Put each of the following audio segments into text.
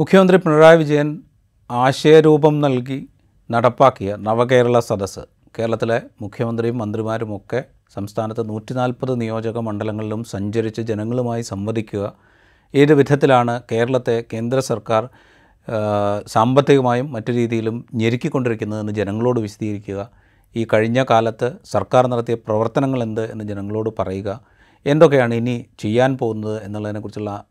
മുഖ്യമന്ത്രി പിണറായി വിജയൻ ആശയരൂപം നൽകി നടപ്പാക്കിയ നവകേരള സദസ്സ്. കേരളത്തിലെ മുഖ്യമന്ത്രിയും മന്ത്രിമാരുമൊക്കെ സംസ്ഥാനത്ത് നൂറ്റി നാൽപ്പത് നിയോജക മണ്ഡലങ്ങളിലും സഞ്ചരിച്ച് ജനങ്ങളുമായി സംവദിക്കുക. ഏത് വിധത്തിലാണ് കേരളത്തെ കേന്ദ്ര സർക്കാർ സാമ്പത്തികമായും മറ്റു രീതിയിലും ഞെരുക്കിക്കൊണ്ടിരിക്കുന്നതെന്ന് ജനങ്ങളോട് വിശദീകരിക്കുക. ഈ കഴിഞ്ഞ കാലത്ത് സർക്കാർ നടത്തിയ പ്രവർത്തനങ്ങൾ എന്ത് എന്ന് ജനങ്ങളോട് പറയുക. എന്തൊക്കെയാണ് ഇനി ചെയ്യാൻ പോകുന്നത് എന്നുള്ളതിനെക്കുറിച്ചുള്ള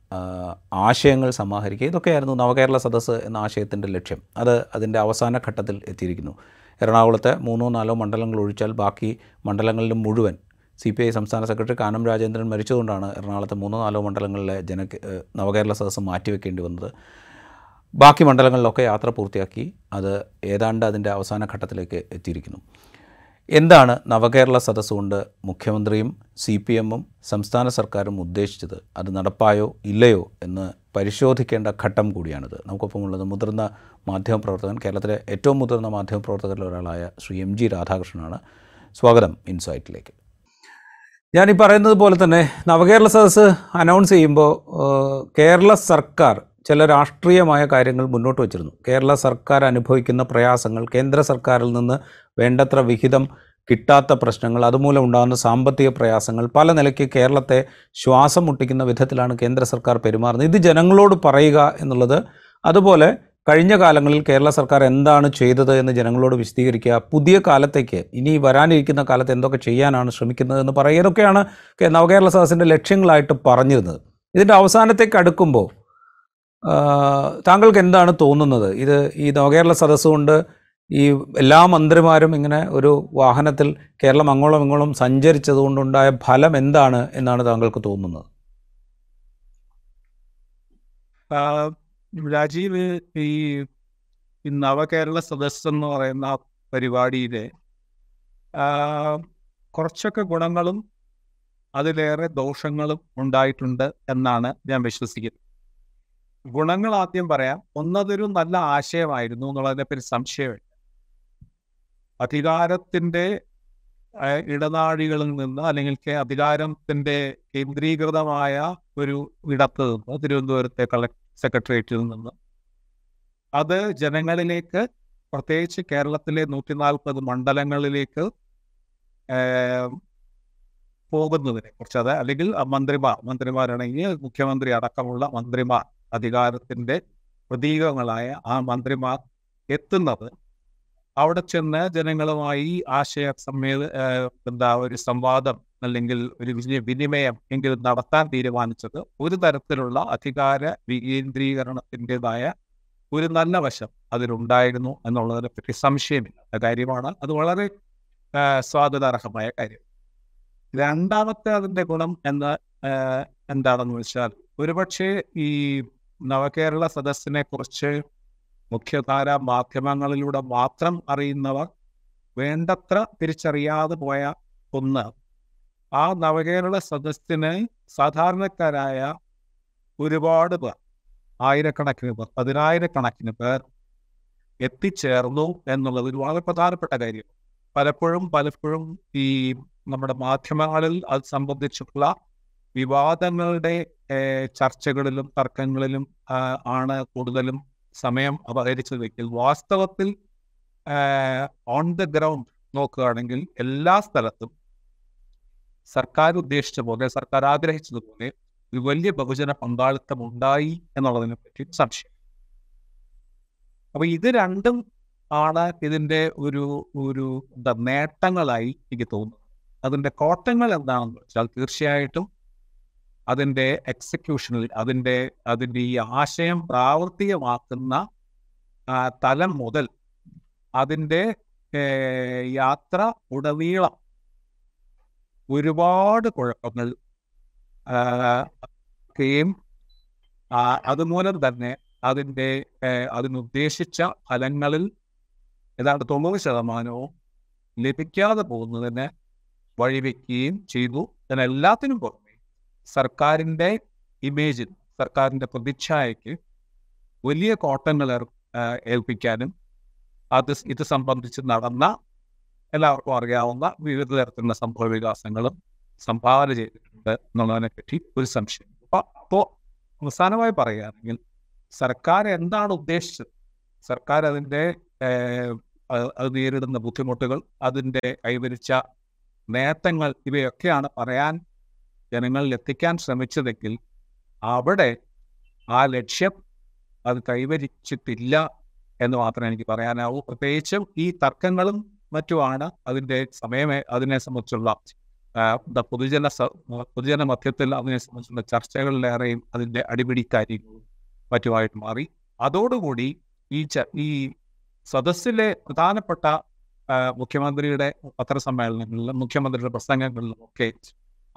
ആശയങ്ങൾ സമാഹരിക്കുക. ഇതൊക്കെയായിരുന്നു നവകേരള സദസ്സ് എന്ന ആശയത്തിന്റെ ലക്ഷ്യം. അത് അതിന്റെ അവസാന ഘട്ടത്തിൽ എത്തിയിരിക്കുന്നു. എറണാകുളത്തെ മൂന്നോ നാലോ മണ്ഡലങ്ങൾ ഒഴിച്ചാൽ ബാക്കി മണ്ഡലങ്ങളിലും മുഴുവൻ സി പി ഐ സംസ്ഥാന സെക്രട്ടറി കാനം രാജേന്ദ്രൻ മരിച്ചതുകൊണ്ടാണ് എറണാകുളത്തെ മൂന്നോ നാലോ മണ്ഡലങ്ങളിലെ ജന നവകേരള സദസ്സ് മാറ്റിവെക്കേണ്ടി വന്നത്. ബാക്കി മണ്ഡലങ്ങളിലൊക്കെ യാത്ര പൂർത്തിയാക്കി അത് ഏതാണ്ട് അതിന്റെ അവസാന ഘട്ടത്തിലേക്ക് എത്തിയിരിക്കുന്നു. എന്താണ് നവകേരള സദസ്സുകൊണ്ട് മുഖ്യമന്ത്രിയും സി പി എമ്മും സംസ്ഥാന സർക്കാരും ഉദ്ദേശിച്ചത്? അത് നടപ്പായോ ഇല്ലയോ എന്ന് പരിശോധിക്കേണ്ട ഘട്ടം കൂടിയാണിത്. നമുക്കൊപ്പമുള്ളത് മുതിർന്ന മാധ്യമപ്രവർത്തകൻ കേരളത്തിലെ ഏറ്റവും മുതിർന്ന മാധ്യമപ്രവർത്തകരിൽ ഒരാളായ ശ്രീ എം ജി രാധാകൃഷ്ണനാണ്. സ്വാഗതം ഇൻസൈറ്റിലേക്ക്. ഞാനീ പറയുന്നത് പോലെ തന്നെ നവകേരള സദസ്സ് അനൗൺസ് ചെയ്യുമ്പോൾ കേരള സർക്കാർ ചില രാഷ്ട്രീയമായ കാര്യങ്ങൾ മുന്നോട്ട് വച്ചിരുന്നു. കേരള സർക്കാർ അനുഭവിക്കുന്ന പ്രയാസങ്ങൾ കേന്ദ്ര സർക്കാരിൽ നിന്ന് വേണ്ടത്ര വിഹിതം കിട്ടാത്ത പ്രശ്നങ്ങൾ അതുമൂലം ഉണ്ടാകുന്ന സാമ്പത്തിക പ്രയാസങ്ങൾ പല നിലയ്ക്ക് കേരളത്തെ ശ്വാസം മുട്ടിക്കുന്ന വിധത്തിലാണ് കേന്ദ്ര സർക്കാർ പെരുമാറുന്നത്. ഇത് ജനങ്ങളോട് പറയുക എന്നുള്ളത് അതുപോലെ കഴിഞ്ഞ കാലങ്ങളിൽ കേരള സർക്കാർ എന്താണ് ചെയ്തത് എന്ന് ജനങ്ങളോട് വിശദീകരിക്കുക പുതിയ കാലത്തേക്ക് ഇനി വരാനിരിക്കുന്ന കാലത്ത് എന്തൊക്കെ ചെയ്യാനാണ് ശ്രമിക്കുന്നത് എന്ന് പറയുക ഇതൊക്കെയാണ് നവകേരള സദസ്സിന്റെ ലക്ഷ്യങ്ങളായിട്ട് പറഞ്ഞിരുന്നത്. ഇതിന്റെ അവസാനത്തേക്ക് അടുക്കുമ്പോൾ താങ്കൾക്ക് എന്താണ് തോന്നുന്നത്? ഇത് ഈ നവകേരള സദസ്സ് കൊണ്ട് ഈ എല്ലാ മന്ത്രിമാരും ഇങ്ങനെ ഒരു വാഹനത്തിൽ കേരളം അങ്ങോളം ഇങ്ങോളം സഞ്ചരിച്ചത് കൊണ്ടുണ്ടായ ഫലം എന്താണ് എന്നാണ് താങ്കൾക്ക് തോന്നുന്നത്? രാജീവ് ഈ നവകേരള സദസ് എന്ന് പറയുന്ന പരിപാടിയിലെ കുറച്ചൊക്കെ ഗുണങ്ങളും അതിലേറെ ദോഷങ്ങളും ഉണ്ടായിട്ടുണ്ട് എന്നാണ് ഞാൻ വിശ്വസിക്കുന്നത്. ഗുണങ്ങൾ ആദ്യം പറയാം. ഒന്നതൊരു നല്ല ആശയമായിരുന്നു എന്നുള്ളതിനെ പറ്റി സംശയമില്ല. അധികാരത്തിന്റെ ഇടനാഴികളിൽ നിന്ന് അല്ലെങ്കിൽ അധികാരത്തിന്റെ കേന്ദ്രീകൃതമായ ഒരു ഇടത്ത് നിന്ന് തിരുവനന്തപുരത്തെ കളക്ട് സെക്രട്ടേറിയറ്റിൽ നിന്ന് അത് ജനങ്ങളിലേക്ക് പ്രത്യേകിച്ച് കേരളത്തിലെ നൂറ്റി നാൽപ്പത് മണ്ഡലങ്ങളിലേക്ക് പോകുന്നതിനെ കുറിച്ച് അത് അല്ലെങ്കിൽ മന്ത്രിമാർ മന്ത്രിമാരാണെങ്കിൽ മുഖ്യമന്ത്രി അടക്കമുള്ള മന്ത്രിമാർ അധികാരത്തിന്റെ പ്രതീകങ്ങളായ ആ മന്ത്രിമാർ എത്തുന്നത്. അവിടെ ചെന്ന് ജനങ്ങളുമായി ആശയ ഏഹ് എന്താ ഒരു സംവാദം അല്ലെങ്കിൽ ഒരു വിനി- വിനിമയം എങ്കിലും നടത്താൻ തീരുമാനിച്ചത് ഒരു തരത്തിലുള്ള അധികാര വികേന്ദ്രീകരണത്തിന്റെതായ ഒരു നല്ല വശം അതിലുണ്ടായിരുന്നു എന്നുള്ളതിനെ പറ്റി സംശയമില്ല. കാര്യമാണ്. അത് വളരെ സ്വാഗതാർഹമായ കാര്യം. രണ്ടാമത്തെ അതിന്റെ ഗുണം എന്ന് എന്താണെന്ന് വെച്ചാൽ ഒരുപക്ഷെ ഈ നവകേരള സദസ്സിനെ കുറിച്ച് മുഖ്യധാര മാധ്യമങ്ങളിലൂടെ മാത്രം അറിയുന്നവർ വേണ്ടത്ര തിരിച്ചറിയാതെ പോയ ഒന്ന്. ആ നവകേരള സദസ്സിന് സാധാരണക്കാരായ ഒരുപാട് പേർ ആയിരക്കണക്കിന് പേർ പതിനായിരക്കണക്കിന് പേർ എത്തിച്ചേർന്നു എന്നുള്ളത് ഒരു വളരെ പ്രധാനപ്പെട്ട കാര്യം. പലപ്പോഴും പലപ്പോഴും ഈ നമ്മുടെ മാധ്യമങ്ങളിൽ അത് സംബന്ധിച്ചിട്ടുള്ള വിവാദങ്ങളുടെ ചർച്ചകളിലും തർക്കങ്ങളിലും ആണ് കൂടുതലും സമയം അപഹരിച്ചത് വെക്കൽ വാസ്തവത്തിൽ ഓൺ ദ ഗ്രൗണ്ട് നോക്കുകയാണെങ്കിൽ എല്ലാ സ്ഥലത്തും സർക്കാർ ഉദ്ദേശിച്ച പോലെ സർക്കാർ ആഗ്രഹിച്ചതുപോലെ ഒരു വലിയ ബഹുജന പങ്കാളിത്തം ഉണ്ടായി എന്നുള്ളതിനെ പറ്റി സംശയം. അപ്പൊ ഇത് രണ്ടും ആണ് ഇതിന്റെ ഒരു ഒരു നേട്ടങ്ങളായി എനിക്ക് തോന്നുന്നത്. അതിന്റെ കോട്ടങ്ങൾ എന്താണെന്ന് വെച്ചാൽ തീർച്ചയായിട്ടും അതിന്റെ എക്സിക്യൂഷനിൽ അതിന്റെ അതിന്റെ ഈ ആശയം പ്രാവർത്തികമാക്കുന്ന തലം മുതൽ അതിന്റെ യാത്ര ഉടനീളം ഒരുപാട് കുഴപ്പങ്ങൾ ക്കുകയും അതുമൂലം തന്നെ അതിന്റെ അതിനുദ്ദേശിച്ച ഫലങ്ങളിൽ ഏതാണ്ട് തൊണ്ണൂറ് ശതമാനവും ലഭിക്കാതെ പോകുന്നതിന് വഴിവെക്കുകയും ചെയ്തു. എല്ലാത്തിനും പുറമെ സർക്കാരിന്റെ ഇമേജിൽ സർക്കാരിന്റെ പ്രതിച്ഛായക്ക് വലിയ കോട്ടങ്ങൾ ഏൽപ്പിക്കാനും അത് ഇത് സംബന്ധിച്ച് നടന്ന എല്ലാവർക്കും അറിയാവുന്ന വിവിധ തരത്തിലുള്ള സംഭവ വികാസങ്ങളും സംഭാവന ചെയ്തിട്ടുണ്ട് എന്നുള്ളതിനെ പറ്റി ഒരു സംശയം. അപ്പൊ അപ്പോ അവസാനമായി പറയുകയാണെങ്കിൽ സർക്കാർ എന്താണ് ഉദ്ദേശിച്ചത്? സർക്കാർ അതിന്റെ അത് നേരിടുന്ന ബുദ്ധിമുട്ടുകൾ അതിന്റെ കൈവരിച്ച നേട്ടങ്ങൾ ഇവയൊക്കെയാണ് പറയാൻ ജനങ്ങളിൽ എത്തിക്കാൻ ശ്രമിച്ചതെങ്കിൽ അവിടെ ആ ലക്ഷ്യം അത് കൈവരിച്ചിട്ടില്ല എന്ന് മാത്രമേ എനിക്ക് പറയാനാവൂ. പ്രത്യേകിച്ചും ഈ തർക്കങ്ങളും മറ്റുമാണ് അതിന്റെ സമയമേ അതിനെ സംബന്ധിച്ചുള്ള പൊതുജന പൊതുജന മധ്യത്തിൽ അതിനെ സംബന്ധിച്ചുള്ള ചർച്ചകളിലേറെയും അതിന്റെ അടിപിടി കാര്യങ്ങളും മറ്റുമായിട്ട് മാറി. അതോടുകൂടി ഈ ച ഈ സദസ്സിലെ പ്രധാനപ്പെട്ട മുഖ്യമന്ത്രിയുടെ പത്രസമ്മേളനങ്ങളിലും മുഖ്യമന്ത്രിയുടെ പ്രസംഗങ്ങളിലും ഒക്കെ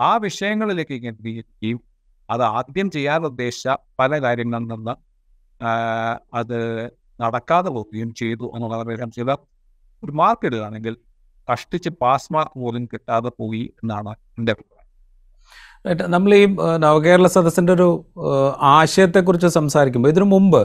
ആ വിഷയങ്ങളിലേക്ക് കേന്ദ്രീകരിക്കുകയും അത് ആദ്യം ചെയ്യാൻ ഉദ്ദേശിച്ച പല കാര്യങ്ങളിൽ നിന്ന് അത് നടക്കാതെ പോവുകയും ചെയ്തു എന്നുള്ളത് ചെയ്ത ഒരു മാർക്ക് ഇടുകയാണെങ്കിൽ കഷ്ടിച്ച് പാസ് മാർക്ക് പോലും കിട്ടാതെ പോയി എന്നാണ് എന്റെ അഭിപ്രായം. നമ്മൾ ഈ നവകേരള സദസ്സിന്റെ ഒരു ആശയത്തെക്കുറിച്ച് സംസാരിക്കുമ്പോൾ ഇതിനു മുമ്പ്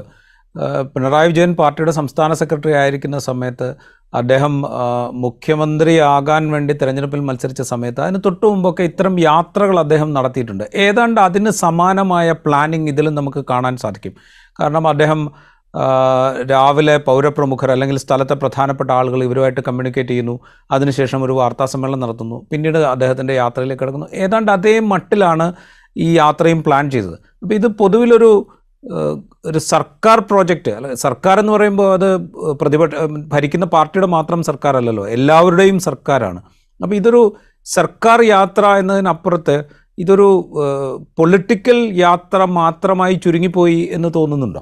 പിണറായി വിജയൻ പാർട്ടിയുടെ സംസ്ഥാന സെക്രട്ടറി ആയിരിക്കുന്ന സമയത്ത് അദ്ദേഹം മുഖ്യമന്ത്രി മുഖ്യമന്ത്രിയാകാൻ വേണ്ടി തെരഞ്ഞെടുപ്പിൽ മത്സരിച്ച സമയത്ത് അതിന് തൊട്ടു മുമ്പൊക്കെ ഇത്തരം യാത്രകൾ അദ്ദേഹം നടത്തിയിട്ടുണ്ട്. ഏതാണ്ട് അതിന് സമാനമായ പ്ലാനിങ് ഇതിലും നമുക്ക് കാണാൻ സാധിക്കും. കാരണം അദ്ദേഹം രാവിലെ പൗരപ്രമുഖർ അല്ലെങ്കിൽ സ്ഥലത്തെ പ്രധാനപ്പെട്ട ആളുകൾ ഇവരുമായിട്ട് കമ്മ്യൂണിക്കേറ്റ് ചെയ്യുന്നു. അതിനുശേഷം ഒരു വാർത്താ സമ്മേളനം നടത്തുന്നു. പിന്നീട് അദ്ദേഹത്തിന്റെ യാത്രയിലേക്ക് കിടക്കുന്നു. ഏതാണ്ട് അതേ മട്ടിലാണ് ഈ യാത്രയും പ്ലാൻ ചെയ്തത്. അപ്പോൾ ഇത് പൊതുവിലൊരു ഒരു സർക്കാർ പ്രോജക്റ്റ് അല്ല സർക്കാർ എന്ന് പറയുമ്പോൾ അത് പ്രതിപക്ഷ ഭരിക്കുന്ന പാർട്ടിയുടെ മാത്രം സർക്കാർ അല്ലല്ലോ എല്ലാവരുടെയും സർക്കാരാണ്. അപ്പോൾ ഇതൊരു സർക്കാർ യാത്ര എന്നതിനപ്പുറത്ത് ഇതൊരു പൊളിറ്റിക്കൽ യാത്ര മാത്രമായി ചുരുങ്ങിപ്പോയി എന്ന് തോന്നുന്നുണ്ടോ?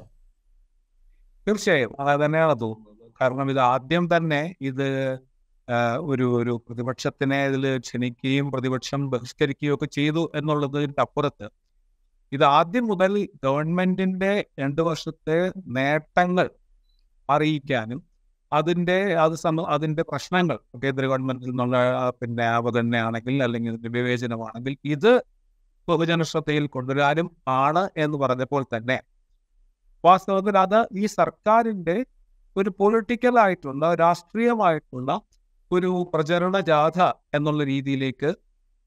തീർച്ചയായും. അത് തന്നെയാണ് തോന്നുന്നത്. കാരണം ഇത് ആദ്യം തന്നെ ഇത് ഒരു ഒരു പ്രതിപക്ഷത്തിനെ ഇതിൽ ക്ഷണിക്കുകയും പ്രതിപക്ഷം ബഹിഷ്കരിക്കുകയും ഒക്കെ ചെയ്തു എന്നുള്ളതിന്റെ അപ്പുറത്ത് ഇത് ആദ്യം മുതൽ ഗവൺമെന്റിന്റെ രണ്ടു വർഷത്തെ നേട്ടങ്ങൾ അറിയിക്കാനും അതിന്റെ അത് സമ അതിന്റെ പ്രശ്നങ്ങൾ കേന്ദ്ര ഗവൺമെന്റിൽ നിന്നുള്ള പിന്നെ അവഗണനയാണെങ്കിൽ അല്ലെങ്കിൽ ഇതിന്റെ വിവേചനമാണെങ്കിൽ ഇത് പൊതുജന ശ്രദ്ധയിൽ കൊണ്ടുവരാനും ആണ് എന്ന് പറഞ്ഞപ്പോൾ തന്നെ വാസ്തവത്തിൽ അത് ഈ സർക്കാരിന്റെ ഒരു പൊളിറ്റിക്കൽ ആയിട്ടുള്ള രാഷ്ട്രീയമായിട്ടുള്ള ഒരു പ്രചരണ ജാഥ എന്നുള്ള രീതിയിലേക്ക്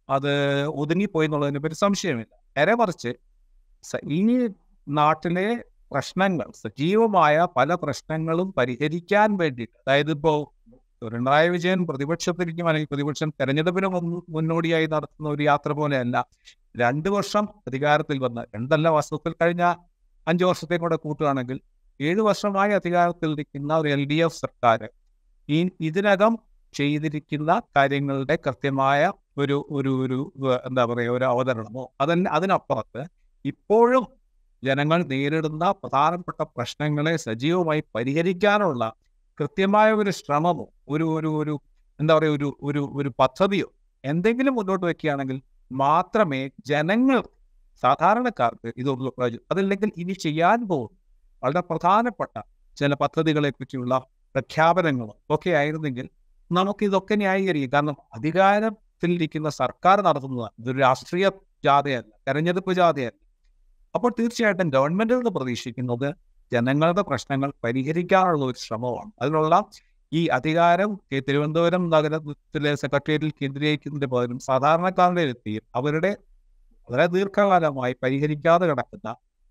അത് ഒതുങ്ങിപ്പോയി എന്നുള്ളതിനെ പറ്റി സംശയമില്ല. നേരെ മറിച്ച് ഈ നാട്ടിലെ പ്രശ്നങ്ങൾ സജീവമായ പല പ്രശ്നങ്ങളും പരിഹരിക്കാൻ വേണ്ടിയിട്ട് അതായത് ഇപ്പോ പിണറായി വിജയൻ പ്രതിപക്ഷത്തിരിക്കും അല്ലെങ്കിൽ പ്രതിപക്ഷം തെരഞ്ഞെടുപ്പിന് മുന്നോടിയായി നടത്തുന്ന ഒരു യാത്ര പോലെയല്ല. രണ്ടു വർഷം അധികാരത്തിൽ വന്ന രണ്ടല്ല വാസ്തവത്തിൽ കഴിഞ്ഞ അഞ്ചു വർഷത്തെ കൂടെ കൂട്ടുകയാണെങ്കിൽ ഏഴു വർഷമായി അധികാരത്തിൽ നിൽക്കുന്ന ഒരു എൽ ഡി എഫ് സർക്കാർ ഈ ഇതിനകം ചെയ്തിരിക്കുന്ന കാര്യങ്ങളുടെ കൃത്യമായ ഒരു ഒരു ഒരു എന്താ പറയുക ഒരു അവതരണമോ? അതന്നെ അതിനപ്പുറത്ത് ഇപ്പോഴും ജനങ്ങൾ നേരിടുന്ന പ്രധാനപ്പെട്ട പ്രശ്നങ്ങളെ സജീവമായി പരിഹരിക്കാനുള്ള കൃത്യമായ ഒരു ശ്രമമോ ഒരു ഒരു ഒരു എന്താ പറയുക ഒരു ഒരു ഒരു പദ്ധതിയോ എന്തെങ്കിലും മുന്നോട്ട് വയ്ക്കുകയാണെങ്കിൽ മാത്രമേ ജനങ്ങൾ സാധാരണക്കാർക്ക് ഇത് അതല്ലെങ്കിൽ ഇനി ചെയ്യാൻ പോകും വളരെ പ്രധാനപ്പെട്ട ചില പദ്ധതികളെ കുറിച്ചുള്ള പ്രഖ്യാപനങ്ങളും ഒക്കെ ആയിരുന്നെങ്കിൽ നമുക്ക് ഇതൊക്കെ ന്യായീകരിക്കും. കാരണം അധികാരത്തിലിരിക്കുന്ന സർക്കാർ നടത്തുന്നതാണ്. ഇതൊരു രാഷ്ട്രീയ ജാഥയല്ല തെരഞ്ഞെടുപ്പ് ജാഥയല്ല. അപ്പോൾ തീർച്ചയായിട്ടും ഗവൺമെന്റിൽ നിന്ന് പ്രതീക്ഷിക്കുന്നത് ജനങ്ങളുടെ പ്രശ്നങ്ങൾ പരിഹരിക്കാനുള്ള ഒരു ശ്രമമാണ്. അതിനുള്ള ഈ അധികാരം തിരുവനന്തപുരം നഗരത്തിലെ സെക്രട്ടേറിയറ്റിൽ കേന്ദ്രീകരിക്കുന്നതിന് പകരം സാധാരണക്കാരുടെ എത്തിയും അവരുടെ വളരെ ദീർഘകാലമായി പരിഹരിക്കാതെ കിടക്കുന്ന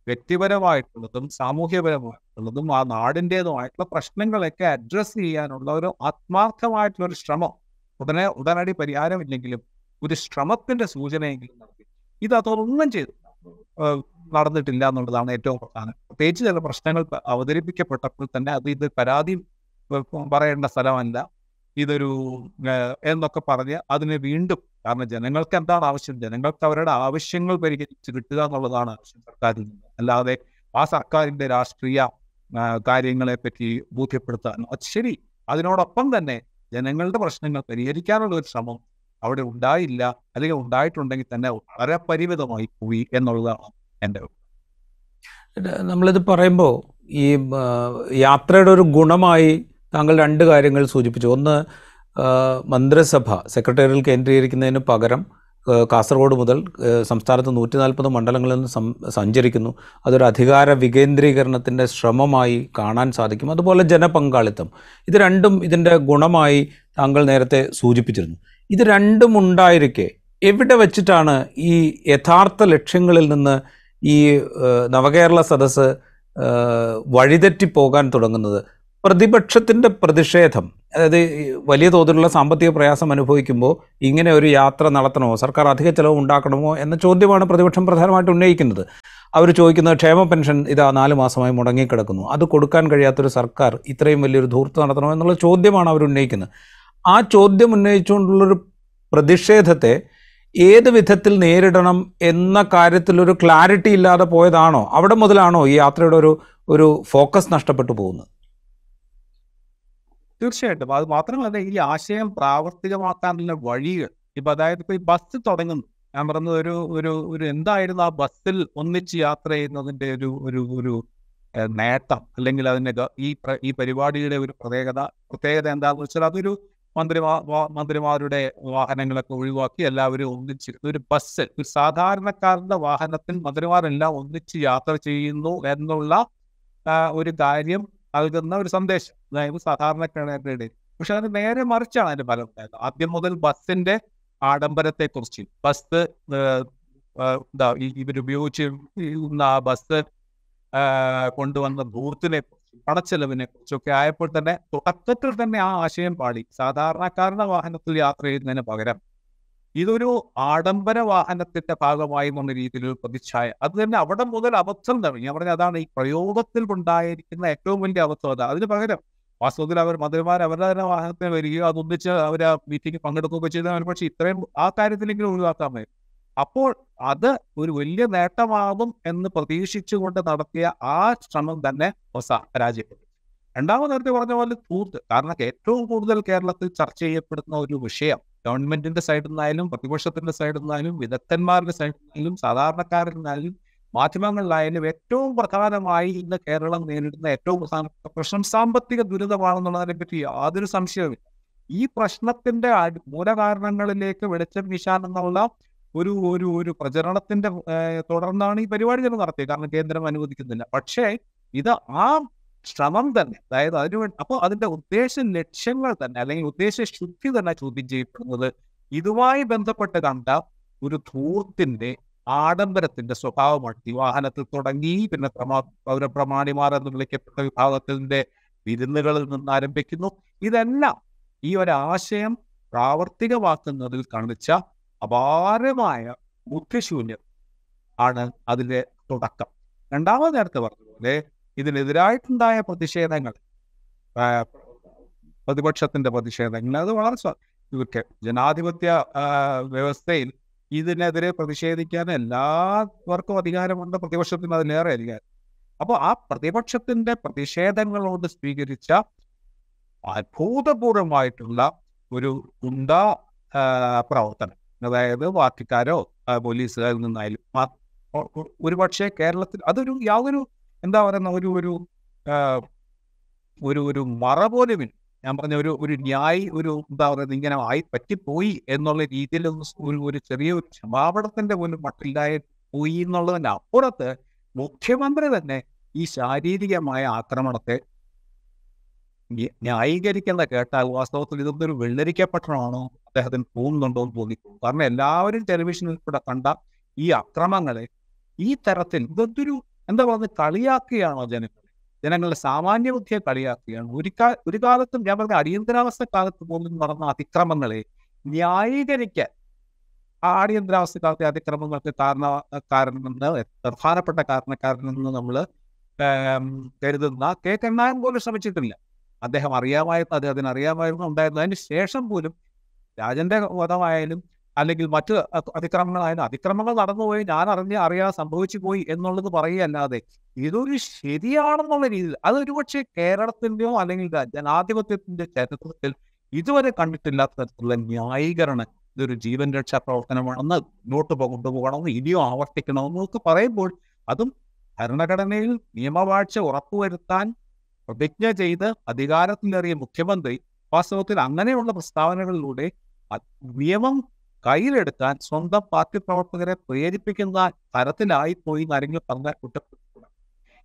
വ്യക്തിപരമായിട്ടുള്ളതും സാമൂഹ്യപരമായിട്ടുള്ളതും ആ നാടിന്റെതുമായിട്ടുള്ള പ്രശ്നങ്ങളൊക്കെ അഡ്രസ്സ് ചെയ്യാനുള്ള ഒരു ആത്മാർത്ഥമായിട്ടുള്ള ഒരു ശ്രമം. ഉടനെ ഉടനടി പരിഹാരമില്ലെങ്കിലും ഒരു ശ്രമത്തിന്റെ സൂചനയെങ്കിലും നടത്തി. ഇത് അതൊന്നും ചെയ്തു ഏഹ് നടന്നിട്ടില്ല എന്നുള്ളതാണ് ഏറ്റവും പ്രധാനം. പ്രത്യേകിച്ച് ചില പ്രശ്നങ്ങൾ അവതരിപ്പിക്കപ്പെട്ടപ്പോൾ തന്നെ അത് ഇത് പരാതി പറയേണ്ട സ്ഥലമല്ല. ഇതൊരു എന്നൊക്കെ പറഞ്ഞ് അതിനെ വീണ്ടും കാരണം ജനങ്ങൾക്ക് എന്താണ് ആവശ്യം? ജനങ്ങൾക്ക് അവരുടെ ആവശ്യങ്ങൾ പരിഹരിച്ച് കിട്ടുക എന്നുള്ളതാണ് ആവശ്യം സർക്കാരിൽ നിന്ന്. അല്ലാതെ ആ സർക്കാരിന്റെ രാഷ്ട്രീയ കാര്യങ്ങളെ പറ്റി ബോധ്യപ്പെടുത്താനോ ശരി. അതിനോടൊപ്പം തന്നെ ജനങ്ങളുടെ പ്രശ്നങ്ങൾ പരിഹരിക്കാനുള്ള ഒരു ശ്രമം അവിടെ ഉണ്ടായില്ല അല്ലെങ്കിൽ ഉണ്ടായിട്ടുണ്ടെങ്കിൽ തന്നെ വളരെ പരിമിതമായി പോയി എന്നുള്ളതാണ് എന്റെ നമ്മളിത് പറയുമ്പോൾ ഈ യാത്രയുടെ ഒരു ഗുണമായി താങ്കൾ രണ്ട് കാര്യങ്ങൾ സൂചിപ്പിച്ചു. ഒന്ന് മന്ത്രിസഭ സെക്രട്ടേറിയൽ കേന്ദ്രീകരിക്കുന്നതിന് പകരം കാസർഗോഡ് മുതൽ സംസ്ഥാനത്ത് നൂറ്റി നാൽപ്പത് മണ്ഡലങ്ങളിൽ നിന്ന് സഞ്ചരിക്കുന്നു. അതൊരു അധികാര വികേന്ദ്രീകരണത്തിന്റെ ശ്രമമായി കാണാൻ സാധിക്കും. അതുപോലെ ജനപങ്കാളിത്തം. ഇത് രണ്ടും ഇതിന്റെ ഗുണമായി താങ്കൾ നേരത്തെ സൂചിപ്പിച്ചിരുന്നു. ഇത് രണ്ടും ഉണ്ടായിരിക്കെ. എവിടെ വച്ചിട്ടാണ് ഈ യഥാർത്ഥ ലക്ഷ്യങ്ങളിൽ നിന്ന് ഈ നവകേരള സദസ്സ് വഴിതെറ്റി വഴിതെറ്റിപ്പോകാൻ തുടങ്ങുന്നത്? പ്രതിപക്ഷത്തിന്റെ പ്രതിഷേധം അതായത് വലിയ തോതിലുള്ള സാമ്പത്തിക പ്രയാസം അനുഭവിക്കുമ്പോൾ ഇങ്ങനെ ഒരു യാത്ര നടത്തണമോ? സർക്കാർ അധിക ചിലവ് ഉണ്ടാക്കണമോ എന്ന ചോദ്യമാണ് പ്രതിപക്ഷം പ്രധാനമായിട്ട് ഉന്നയിക്കുന്നത്. അവർ ചോദിക്കുന്നത് ക്ഷേമ പെൻഷൻ ഇതാ നാല് മാസമായി മുടങ്ങിക്കിടക്കുന്നു. അത് കൊടുക്കാൻ കഴിയാത്തൊരു സർക്കാർ ഇത്രയും വലിയൊരു ധൂർത്ത് നടത്തണമോ എന്നുള്ള ചോദ്യമാണ് അവർ ഉന്നയിക്കുന്നത്. ആ ചോദ്യം ഉന്നയിച്ചുകൊണ്ടുള്ളൊരു പ്രതിഷേധത്തെ ഏത് വിധത്തിൽ നേരിടണം എന്ന കാര്യത്തിലൊരു ക്ലാരിറ്റി ഇല്ലാതെ പോയതാണോ? അവിടെ മുതലാണോ ഈ യാത്രയുടെ ഒരു ഒരു ഫോക്കസ് നഷ്ടപ്പെട്ടു പോകുന്നത്? തീർച്ചയായിട്ടും. അത് മാത്രമല്ല ഈ ആശയം പ്രാവർത്തികമാക്കാനുള്ള വഴികൾ. ഇപ്പൊ അതായത് ഇപ്പൊ ഈ ബസ് തുടങ്ങുന്നു. ഞാൻ പറഞ്ഞത് ഒരു ഒരു ഒരു എന്തായിരുന്നു ആ ബസ്സിൽ ഒന്നിച്ച് യാത്ര ചെയ്യുന്നതിന്റെ ഒരു ഒരു ഒരു നേട്ടം. അല്ലെങ്കിൽ അതിന്റെ ഈ ഈ പരിപാടിയുടെ ഒരു പ്രത്യേകത പ്രത്യേകത എന്താണെന്ന് വെച്ചാൽ അതൊരു മന്ത്രിമാ മന്ത്രിമാരുടെ വാഹനങ്ങളൊക്കെ ഒഴിവാക്കി എല്ലാവരും ഒന്നിച്ചിരുന്നു ഒരു ബസ് ഒരു സാധാരണക്കാരന്റെ വാഹനത്തിൽ മന്ത്രിമാരെല്ലാം ഒന്നിച്ച് യാത്ര ചെയ്യുന്നു എന്നുള്ള ഒരു കാര്യം നൽകുന്ന ഒരു സന്ദേശം. അതായത് സാധാരണക്കാരുടെ ഇടയിൽ. പക്ഷെ അത് നേരെ മറിച്ചാണ് അതിന്റെ ഫലം. ഉണ്ടായത് ആദ്യം മുതൽ ബസ്സിന്റെ ആഡംബരത്തെ കുറിച്ച് ബസ് എന്താ ഇവരുപയോഗിച്ച് ആ ബസ് കൊണ്ടുവന്ന ധൂർത്തിനെ പണച്ചെലവിനെ കുറിച്ചൊക്കെ ആയപ്പോൾ തന്നെ തുടക്കത്തിൽ തന്നെ ആ ആശയം പാടി. സാധാരണക്കാരുടെ വാഹനത്തിൽ യാത്ര ചെയ്യുന്നതിന് പകരം ഇതൊരു ആഡംബര വാഹനത്തിന്റെ ഭാഗമായി എന്ന രീതിയിൽ ഒരു പ്രതിച്ഛായ. അത് തന്നെ അവിടെ മുതൽ അബദ്ധം തന്നെ ഞാൻ പറഞ്ഞ അതാണ് ഈ പ്രയോഗത്തിൽ ഉണ്ടായിരിക്കുന്ന ഏറ്റവും വലിയ അബദ്ധം അതാ. അതിന് പകരം വാസ്തവത്തിൽ അവർ മന്ത്രിമാർ അവരുടെ തന്നെ വാഹനത്തിന് വരികയോ അതൊന്നിച്ച് അവർ ആ മീറ്റിംഗ് പങ്കെടുക്കുകയൊക്കെ ചെയ്താൽ പക്ഷേ ഇത്രയും ആ കാര്യത്തിലെങ്കിലും ഒഴിവാക്കാൻ അപ്പോൾ അത് ഒരു വലിയ നേട്ടമാകും എന്ന് പ്രതീക്ഷിച്ചുകൊണ്ട് നടത്തിയ ആ ശ്രമം തന്നെ ഒസ പരാജയപ്പെട്ടു. രണ്ടാമത് നേരത്തെ പറഞ്ഞ പോലെ തൂത്ത്. കാരണം ഏറ്റവും കൂടുതൽ കേരളത്തിൽ ചർച്ച ചെയ്യപ്പെടുന്ന ഒരു വിഷയം ഗവൺമെന്റിന്റെ സൈഡിൽ നിന്നായാലും പ്രതിപക്ഷത്തിന്റെ സൈഡിൽ നിന്നായാലും വിദഗ്ധന്മാരുടെ സൈഡിൽ നിന്നായാലും സാധാരണക്കാരിൽ നിന്നായാലും മാധ്യമങ്ങളിലായാലും ഏറ്റവും പ്രധാനമായി ഇന്ന് കേരളം നേരിടുന്ന ഏറ്റവും പ്രധാനപ്പെട്ട പ്രശ്നം സാമ്പത്തിക ദുരിതമാണെന്നുള്ളതിനെ പറ്റി യാതൊരു സംശയവുമില്ല. ഈ പ്രശ്നത്തിന്റെ മൂലകാരണങ്ങളിലേക്ക് വെളിച്ചം വീശാൻ എന്നുള്ള ഒരു ഒരു ഒരു പ്രചരണത്തിന്റെ തുടർന്നാണ് ഈ പരിപാടി തന്നെ നടത്തിയത്. കാരണം കേന്ദ്രം അനുവദിക്കുന്നില്ല. പക്ഷേ ഇത് ആ ശ്രമം തന്നെ അതായത് അതിനു വേണ്ടി അപ്പോൾ അതിന്റെ ഉദ്ദേശ ലക്ഷ്യങ്ങൾ തന്നെ അല്ലെങ്കിൽ ഉദ്ദേശ ശുദ്ധി തന്നെ ചോദ്യം ചെയ്യപ്പെടുന്നത് ഇതുമായി ബന്ധപ്പെട്ട് കണ്ട ഒരു ധൂർത്തിന്റെ ആഡംബരത്തിന്റെ സ്വഭാവമാണ്. ഈ വാഹനത്തിൽ തുടങ്ങി പിന്നെ പ്രമാ പൗരപ്രമാണിമാർ എന്ന് വിളിക്കപ്പെട്ട വിഭാഗത്തിന്റെ വിരുന്നുകളിൽ നിന്ന് ആരംഭിക്കുന്നു. ഇതെല്ലാം ഈ ഒരു ആശയം പ്രാവർത്തികമാക്കുന്നതിൽ കാണിച്ച അപാരമായ ബുദ്ധിശൂന്യം ആണ് അതിന്റെ തുടക്കം. രണ്ടാമത് നേരത്തെ പറഞ്ഞതുപോലെ ഇതിനെതിരായിട്ടുണ്ടായ പ്രതിഷേധങ്ങൾ പ്രതിപക്ഷത്തിന്റെ പ്രതിഷേധങ്ങൾ അത് വളരെ ഇതൊക്കെ ജനാധിപത്യ വ്യവസ്ഥയിൽ ഇതിനെതിരെ പ്രതിഷേധിക്കാൻ എല്ലാവർക്കും അധികാരമുണ്ട്. പ്രതിപക്ഷത്തിന് അതിലേറെ അധികാരം. അപ്പോൾ ആ പ്രതിപക്ഷത്തിന്റെ പ്രതിഷേധങ്ങളോട് സ്വീകരിച്ച അത്ഭുതപൂർവമായിട്ടുള്ള ഒരു ഗുണ്ട പ്രവർത്തനം. അതായത് പാർട്ടിക്കാരോ പോലീസുകാരിൽ നിന്നായാലും ഒരുപക്ഷെ കേരളത്തിൽ അതൊരു യാതൊരു എന്താ പറയുന്ന ഒരു ഒരു ഒരു ഒരു മറ പോലും ഞാൻ പറഞ്ഞ ഒരു ഒരു ന്യായി ഒരു എന്താ പറയുന്നത് ഇങ്ങനെ ആയി പറ്റിപ്പോയി എന്നുള്ള രീതിയിൽ ഒരു ഒരു ചെറിയ ഒരു ക്ഷമാപണത്തിന്റെ പോലും മട്ടില്ലായി പോയി എന്നുള്ളതിന്റെ അപ്പുറത്ത് മുഖ്യമന്ത്രി തന്നെ ഈ ശാരീരികമായ ആക്രമണത്തെ ന്യായീകരിക്കുന്ന കേട്ടാൽ വാസ്തവത്തിൽ ഇതൊന്നും ഒരു വെള്ളരിക്കപ്പെട്ടണമാണോ അദ്ദേഹത്തിന് തോന്നുന്നുണ്ടോ എന്ന് തോന്നിക്കും കാരണം എല്ലാവരും ടെലിവിഷനിൽ കൂടെ കണ്ട ഈ അക്രമങ്ങളെ ഈ തരത്തിൽ ഇതൊരു എന്താ പറയുന്നത് കളിയാക്കുകയാണോ ജനങ്ങളെ ജനങ്ങളുടെ സാമാന്യ ബുദ്ധിയെ കളിയാക്കുകയാണ്. ഒരു ഒരു കാലത്തും ഞാൻ പറഞ്ഞ അടിയന്തരാവസ്ഥ കാലത്ത് പോലും നടന്ന അതിക്രമങ്ങളെ ന്യായീകരിക്കാൻ ആ അടിയന്തരാവസ്ഥ കാലത്തെ അതിക്രമങ്ങൾക്ക് കാരണ കാരണമെന്ന് പ്രധാനപ്പെട്ട കാരണക്കാരനെന്ന് നമ്മൾ കരുതുന്ന കെ കണ്ണായൻ പോലും ശ്രമിച്ചിട്ടില്ല. അദ്ദേഹം അറിയാമായിരുന്നു അദ്ദേഹത്തിന് അറിയാമായിരുന്നു ഉണ്ടായിരുന്നു അതിന് ശേഷം പോലും രാജന്റെ വധമായാലും അല്ലെങ്കിൽ മറ്റ് അതിക്രമങ്ങളായാലും അതിക്രമങ്ങൾ നടന്നുപോയി ഞാൻ അറിഞ്ഞ് അറിയാതെ സംഭവിച്ചു പോയി എന്നുള്ളത് പറയുകയല്ലാതെ ഇതൊരു ശരിയാണെന്നുള്ള രീതിയിൽ അതൊരു പക്ഷേ കേരളത്തിന്റെയോ അല്ലെങ്കിൽ ജനാധിപത്യത്തിന്റെ ചരിത്രത്തിൽ ഇതുവരെ കണ്ടിട്ടില്ലാത്ത തരത്തിലുള്ള ന്യായീകരണം ഇതൊരു ജീവൻ രക്ഷാ പ്രവർത്തനമാണെന്ന് മുന്നോട്ട് കൊണ്ടുപോകണമെന്ന് ഇനിയും ആവർത്തിക്കണമെന്നൊക്കെ പറയുമ്പോൾ അതും ഭരണഘടനയിൽ നിയമവാഴ്ച ഉറപ്പുവരുത്താൻ പ്രതിജ്ഞ ചെയ്ത് അധികാരത്തിലേറിയ മുഖ്യമന്ത്രി വാസ്തവത്തിൽ അങ്ങനെയുള്ള പ്രസ്താവനകളിലൂടെ നിയമം കയ്യിലെടുക്കാൻ സ്വന്തം പാർട്ടി പ്രവർത്തകരെ പ്രേരിപ്പിക്കുന്ന തരത്തിലായി പോയി എന്ന് ആരെങ്കിലും പറഞ്ഞാൽ കുറ്റപ്പെടുത്തണം.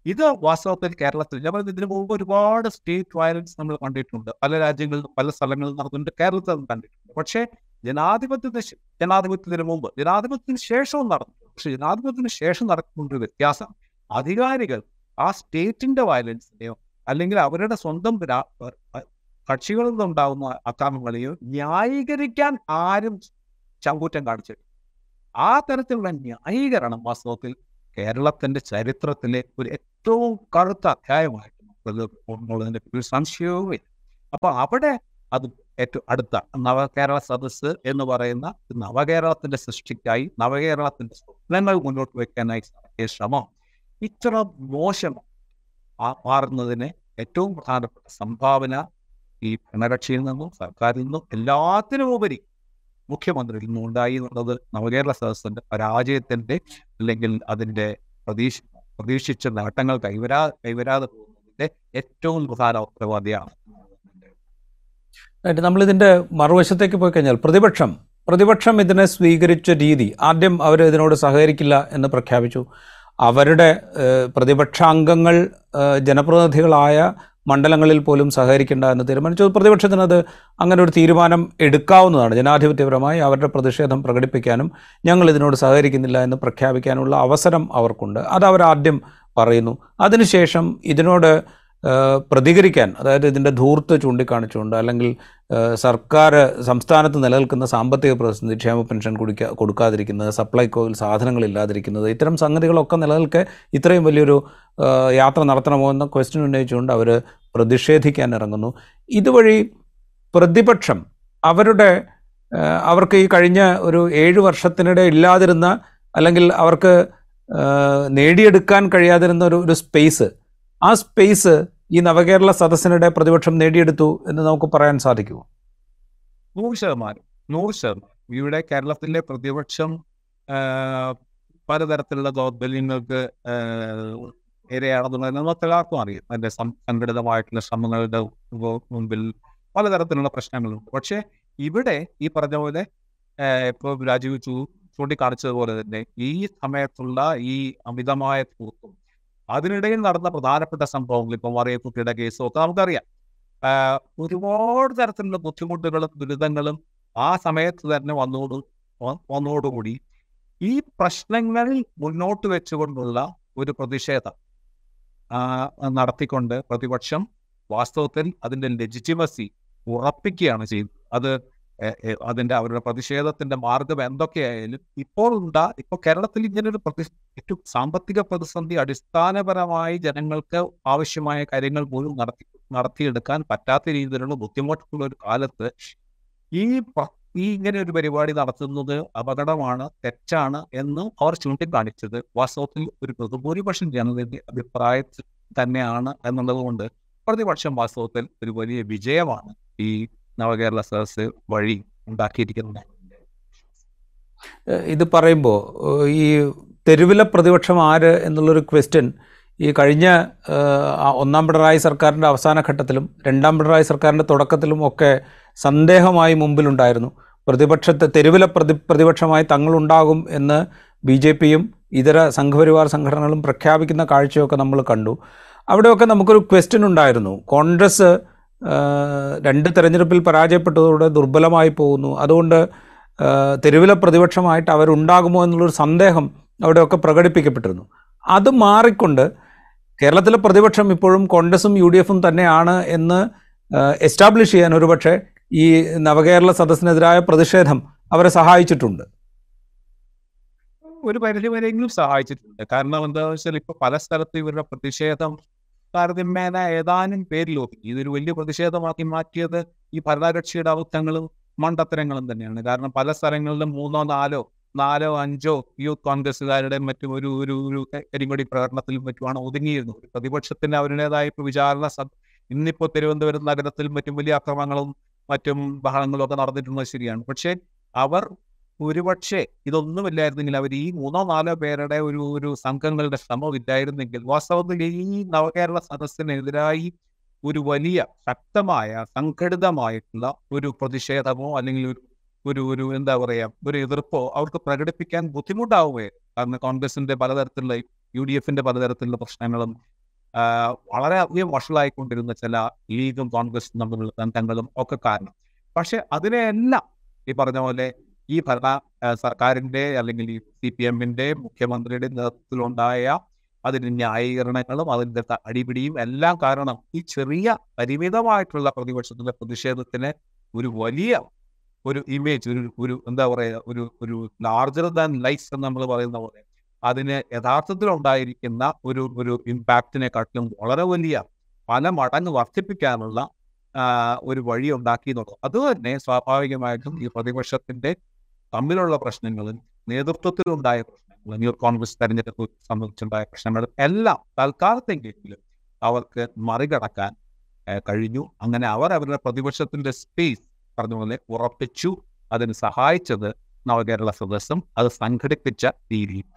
ഇത് വാസ്തവത്തിൽ കേരളത്തിൽ ഞാൻ പറയുന്നത് ഇതിനു മുമ്പ് ഒരുപാട് സ്റ്റേറ്റ് വയലൻസ് നമ്മൾ കണ്ടിട്ടുണ്ട്. പല രാജ്യങ്ങളിൽ പല സ്ഥലങ്ങളിൽ നടന്നിട്ടുണ്ട്. കേരളത്തിൽ കണ്ടിട്ടുണ്ട്. പക്ഷേ ജനാധിപത്യത്തിന് ജനാധിപത്യത്തിന് മുമ്പ് ജനാധിപത്യത്തിന് ശേഷവും നടന്നു. പക്ഷെ ജനാധിപത്യത്തിന് ശേഷം നടക്കുന്ന ഒരു വ്യത്യാസം അധികാരികൾ ആ സ്റ്റേറ്റിന്റെ വയലൻസിനെയോ അല്ലെങ്കിൽ അവരുടെ സ്വന്തം കക്ഷികളിൽ നിന്നുണ്ടാകുന്ന അക്രമങ്ങളെയോ ന്യായീകരിക്കാൻ ആരും ചങ്കൂറ്റം കാണിച്ചിട്ടില്ല ആ തരത്തിലുള്ള ന്യായീകരണം വാസ്തവത്തിൽ കേരളത്തിന്റെ ചരിത്രത്തിലെ ഒരു ഏറ്റവും കറുത്ത അധ്യായമായിട്ട് ഒരു സംശയവുമില്ല. അപ്പൊ അവിടെ അത് ഏറ്റവും അടുത്ത നവകേരള സദസ്സ് എന്ന് പറയുന്ന നവകേരളത്തിന്റെ സൃഷ്ടിക്കായി നവകേരളത്തിന്റെ സ്വപ്നങ്ങൾ മുന്നോട്ട് വയ്ക്കാനായി ശ്രമം. ഇത്ര മോശം മാറുന്നതിന് ഏറ്റവും പ്രധാനപ്പെട്ട സംഭാവന ഈ ഭരണകക്ഷിയിൽ നിന്നും സർക്കാരിൽ നിന്നും എല്ലാത്തിനും ഉപരി മുഖ്യമന്ത്രിയിൽ നിന്നും ഉണ്ടായി എന്നുള്ളത് നവകേരള സദസ്സിന്റെ പരാജയത്തിന്റെ അല്ലെങ്കിൽ അതിന്റെ പ്രതീക്ഷ പ്രതീക്ഷിച്ച നേട്ടങ്ങൾ കൈവരാ കൈവരാതെ പോകുന്നതിന്റെ ഏറ്റവും പ്രധാന ഉത്തരവാദിയാണ്. നമ്മൾ ഇതിന്റെ മറുവശത്തേക്ക് പോയി കഴിഞ്ഞാൽ പ്രതിപക്ഷം പ്രതിപക്ഷം ഇതിനെ സ്വീകരിച്ച രീതി ആദ്യം അവർ ഇതിനോട് സഹകരിക്കില്ല എന്ന് പ്രഖ്യാപിച്ചു. അവരുടെ പ്രതിപക്ഷാംഗങ്ങൾ ജനപ്രതിനിധികളായ മണ്ഡലങ്ങളിൽ പോലും സഹകരിക്കേണ്ട എന്ന് തീരുമാനിച്ചു. പ്രതിപക്ഷത്തിനത് അങ്ങനെ ഒരു തീരുമാനം എടുക്കാവുന്നതാണ്. ജനാധിപത്യപരമായി അവരുടെ പ്രതിഷേധം പ്രകടിപ്പിക്കാനും ഞങ്ങൾ ഇതിനോട് സഹകരിക്കുന്നില്ല എന്ന് പ്രഖ്യാപിക്കാനുള്ള അവസരം അവർക്കുണ്ട്. അത് അവർ ആദ്യം പറയുന്നു. അതിനുശേഷം ഇതിനോട് പ്രതികരിക്കാൻ അതായത് ഇതിന്റെ ധൂർത്ത് ചൂണ്ടിക്കാണിച്ചുകൊണ്ട് അല്ലെങ്കിൽ സർക്കാർ സംസ്ഥാനത്ത് നിലനിൽക്കുന്ന സാമ്പത്തിക പ്രതിസന്ധി ക്ഷേമ പെൻഷൻ കുടിക്കാ കൊടുക്കാതിരിക്കുന്നത് സപ്ലൈകോയിൽ സാധനങ്ങൾ ഇല്ലാതിരിക്കുന്നത് ഇത്തരം സംഗതികളൊക്കെ നിലനിൽക്കെ ഇത്രയും വലിയൊരു യാത്ര നടത്തണമോ എന്ന ക്വസ്റ്റ്യൻ ഉന്നയിച്ചുകൊണ്ട് അവർ പ്രതിഷേധിക്കാൻ ഇറങ്ങുന്നു. ഇതുവഴി പ്രതിപക്ഷം അവരുടെ അവർക്ക് ഈ കഴിഞ്ഞ ഒരു ഏഴ് വർഷത്തിനിടെ ഇല്ലാതിരുന്ന അല്ലെങ്കിൽ അവർക്ക് നേടിയെടുക്കാൻ കഴിയാതിരുന്ന ഒരു ഒരു സ്പേസ് ആ സ്പേസ് ഈ നവകേരള സദസ്സിനിടെ പ്രതിപക്ഷം നേടിയെടുത്തു എന്ന് നമുക്ക് പറയാൻ സാധിക്കുമോ? നൂറ് ശതമാനം നൂറ് ശതമാനം. ഇവിടെ കേരളത്തിലെ പ്രതിപക്ഷം പലതരത്തിലുള്ള ദൗർബല്യങ്ങൾക്ക് ഇരയാണെന്നുള്ളത് നമുക്ക് എല്ലാവർക്കും അറിയാം. അതിന്റെ സംഘടിതമായിട്ടുള്ള ശ്രമങ്ങളുടെ മുമ്പിൽ പലതരത്തിലുള്ള പ്രശ്നങ്ങളുണ്ട്. പക്ഷേ ഇവിടെ ഈ പറഞ്ഞ പോലെ ഇപ്പോൾ രാജീവ് ചൂ ചൂണ്ടിക്കാണിച്ചതുപോലെ തന്നെ ഈ സമയത്തുള്ള ഈ അമിതമായ കൂത്തും അതിനിടയിൽ നടന്ന പ്രധാനപ്പെട്ട സംഭവങ്ങൾ ഇപ്പം മറിയക്കുട്ടിയുടെ കേസും ഒക്കെ നമുക്കറിയാം. ഒരുപാട് തരത്തിലുള്ള ബുദ്ധിമുട്ടുകളും ദുരിതങ്ങളും ആ സമയത്ത് തന്നെ വന്നോട് വന്നോടുകൂടി ഈ പ്രശ്നങ്ങൾ മുന്നോട്ട് വെച്ചുകൊണ്ടുള്ള ഒരു പ്രതിഷേധം നടത്തിക്കൊണ്ട് പ്രതിപക്ഷം വാസ്തവത്തിൽ അതിന്റെ ലെജിറ്റിമസി ഉറപ്പിക്കുകയാണ് ചെയ്തത്. അത് അതിന്റെ അവരുടെ പ്രതിഷേധത്തിന്റെ മാർഗം എന്തൊക്കെയായാലും ഇപ്പോൾ ഉണ്ടാ ഇപ്പോൾ കേരളത്തിൽ ഇങ്ങനൊരു പ്രതി ഏറ്റവും സാമ്പത്തിക പ്രതിസന്ധി അടിസ്ഥാനപരമായി ജനങ്ങൾക്ക് ആവശ്യമായ കാര്യങ്ങൾ പോലും നടത്തി നടത്തിയെടുക്കാൻ പറ്റാത്ത രീതിയിലുള്ള ബുദ്ധിമുട്ടുള്ള ഒരു കാലത്ത് ഈ ഈ ഇങ്ങനെ ഒരു പരിപാടി നടത്തുന്നത് അപകടമാണ് തെറ്റാണ് എന്ന് അവർ ചൂണ്ടിക്കാണിച്ചത്. വാസ്തവത്തിൽ ഒരു ബഹുഭൂരിപക്ഷം ജനതയുടെ അഭിപ്രായത്തിൽ തന്നെയാണ് എന്നുള്ളത് കൊണ്ട് പ്രതിപക്ഷം വാസ്തവത്തിൽ ഒരു വലിയ വിജയമാണ് ഈ നവകേരള സദസ് വഴി ഉണ്ടാക്കിയിരിക്കുന്നത് ഇത് പറയുമ്പോൾ ഈ തെരുവിലെ പ്രതിപക്ഷം ആര് എന്നുള്ളൊരു ക്വസ്റ്റ്യൻ ഈ കഴിഞ്ഞ ഒന്നാം പിണറായി സർക്കാരിന്റെ അവസാന ഘട്ടത്തിലും രണ്ടാം പിണറായി സർക്കാരിന്റെ തുടക്കത്തിലും ഒക്കെ സന്ദേഹമായി മുമ്പിലുണ്ടായിരുന്നു. പ്രതിപക്ഷത്തെ തെരുവിലെ പ്രതി പ്രതിപക്ഷമായി തങ്ങളുണ്ടാകും എന്ന് ബി ജെ പിയും ഇതര സംഘപരിവാർ സംഘടനകളും പ്രഖ്യാപിക്കുന്ന കാഴ്ചയൊക്കെ നമ്മൾ കണ്ടു. അവിടെയൊക്കെ നമുക്കൊരു ക്വസ്റ്റ്യൻ ഉണ്ടായിരുന്നു. കോൺഗ്രസ് രണ്ട് തെരഞ്ഞെടുപ്പിൽ പരാജയപ്പെട്ടതോടെ ദുർബലമായി പോകുന്നു. അതുകൊണ്ട് തെരുവിലെ പ്രതിപക്ഷമായിട്ട് അവരുണ്ടാകുമോ എന്നുള്ളൊരു സന്ദേഹം അവിടെയൊക്കെ പ്രകടിപ്പിക്കപ്പെട്ടിരുന്നു. അത് മാറിക്കൊണ്ട് കേരളത്തിലെ പ്രതിപക്ഷം ഇപ്പോഴും കോൺഗ്രസും യു ഡി എഫും തന്നെയാണ് എന്ന് എസ്റ്റാബ്ലിഷ് ചെയ്യാൻ ഒരുപക്ഷെ ഈ നവകേരള സദസ്സിനെതിരായ പ്രതിഷേധം അവരെ സഹായിച്ചിട്ടുണ്ട്. ഒരു പരിധി വരെയെങ്കിലും സഹായിച്ചിട്ടുണ്ട്. കാരണം എന്താണെന്ന് വെച്ചാൽ ഇപ്പൊ പല സ്ഥലത്തും ഇവരുടെ പ്രതിഷേധം താരതമ്യേന ഏതാനും പേരിൽ ഒതുങ്ങി ഇതൊരു വലിയ പ്രതിഷേധമാക്കി മാറ്റിയത് ഈ ഭരണകക്ഷിയുടെ അബദ്ധങ്ങളും മണ്ടത്തരങ്ങളും തന്നെയാണ്. കാരണം പല സ്ഥലങ്ങളിലും മൂന്നോ നാലോ നാലോ അഞ്ചോ യൂത്ത് കോൺഗ്രസ്സുകാരുടെ മറ്റും ഒരു ഒരു ഒരു കരിങ്കൊടി പ്രകടനത്തിലും മറ്റുമാണ് ഒതുങ്ങിയിരുന്നത്. ഒരു പ്രതിപക്ഷത്തിന് അവരുടേതായ ഇപ്പൊ വിചാരണ ഇന്നിപ്പോ തിരുവനന്തപുരം നഗരത്തിൽ മറ്റും വലിയ അക്രമങ്ങളും മറ്റും ബഹളങ്ങളും ഒക്കെ നടന്നിട്ടുള്ളത് ശരിയാണ്. പക്ഷേ അവർ ഒരുപക്ഷെ ഇതൊന്നുമില്ലായിരുന്നെങ്കിൽ അവർ ഈ മൂന്നോ നാലോ പേരുടെ ഒരു ഒരു സംഘങ്ങളുടെ ശ്രമം ഇല്ലായിരുന്നെങ്കിൽ വാസ്തവത്തിൽ ഈ നവകേരള സദസ്സിനെതിരായി ഒരു വലിയ ശക്തമായ സംഘടിതമായിട്ടുള്ള ഒരു പ്രതിഷേധമോ അല്ലെങ്കിൽ ഒരു ഒരു ഒരു എന്താ പറയാ ഒരു എതിർപ്പോ അവർക്ക് പ്രകടിപ്പിക്കാൻ ബുദ്ധിമുട്ടാവുകയെ കാരണം കോൺഗ്രസിന്റെ പലതരത്തിലുള്ള യു ഡി എഫിന്റെ പലതരത്തിലുള്ള പ്രശ്നങ്ങളും വളരെ അധികം വഷളായിക്കൊണ്ടിരുന്ന ചില ലീഗും കോൺഗ്രസും തമ്മിലുള്ള ബന്ധങ്ങളും ഒക്കെ കാരണം. പക്ഷെ അതിനെയെല്ലാം ഈ പറഞ്ഞ പോലെ ഈ ഭരണ സർക്കാരിന്റെ അല്ലെങ്കിൽ ഈ സി പി എമ്മിന്റെ മുഖ്യമന്ത്രിയുടെ നേതൃത്വത്തിലുണ്ടായ അതിന് ന്യായീകരണങ്ങളും അതിന്റെ അടിപിടിയും എല്ലാം കാരണം ഈ ചെറിയ പരിമിതമായിട്ടുള്ള പ്രതിപക്ഷത്തിന്റെ പ്രതിഷേധത്തിന് ഒരു വലിയ ഒരു ഇമേജ് ഒരു ഒരു എന്താ പറയുക ഒരു ഒരു ലാർജർ ദാൻ ലൈഫ് എന്ന് നമ്മൾ പറയുന്ന പോലെ അതിന് യഥാർത്ഥത്തിൽ ഉണ്ടായിരിക്കുന്ന ഒരു ഒരു ഇമ്പാക്റ്റിനെക്കാട്ടിലും വളരെ വലിയ പല മടങ്ങ് വർദ്ധിപ്പിക്കാനുള്ള ഒരു വഴി ഉണ്ടാക്കി എന്നുള്ളത്. അതുതന്നെ സ്വാഭാവികമായിട്ടും ഈ പ്രതിപക്ഷത്തിന്റെ തമ്മിലുള്ള പ്രശ്നങ്ങളും നേതൃത്വത്തിലുണ്ടായ പ്രശ്നങ്ങൾ ന്യൂ കോൺഗ്രസ് തെരഞ്ഞെടുപ്പ് സംബന്ധിച്ചുണ്ടായ പ്രശ്നങ്ങളും എല്ലാം തൽക്കാലത്തെങ്കിലും അവർക്ക് മറികടക്കാൻ കഴിഞ്ഞു. അങ്ങനെ അവർ അവരുടെ പ്രതിപക്ഷത്തിന്റെ സ്പേസ് പറഞ്ഞ ഉറപ്പിച്ചു. അതിന് സഹായിച്ചത് നവകേരള സദസ്സും അത് സംഘടിപ്പിച്ച രീതിയും.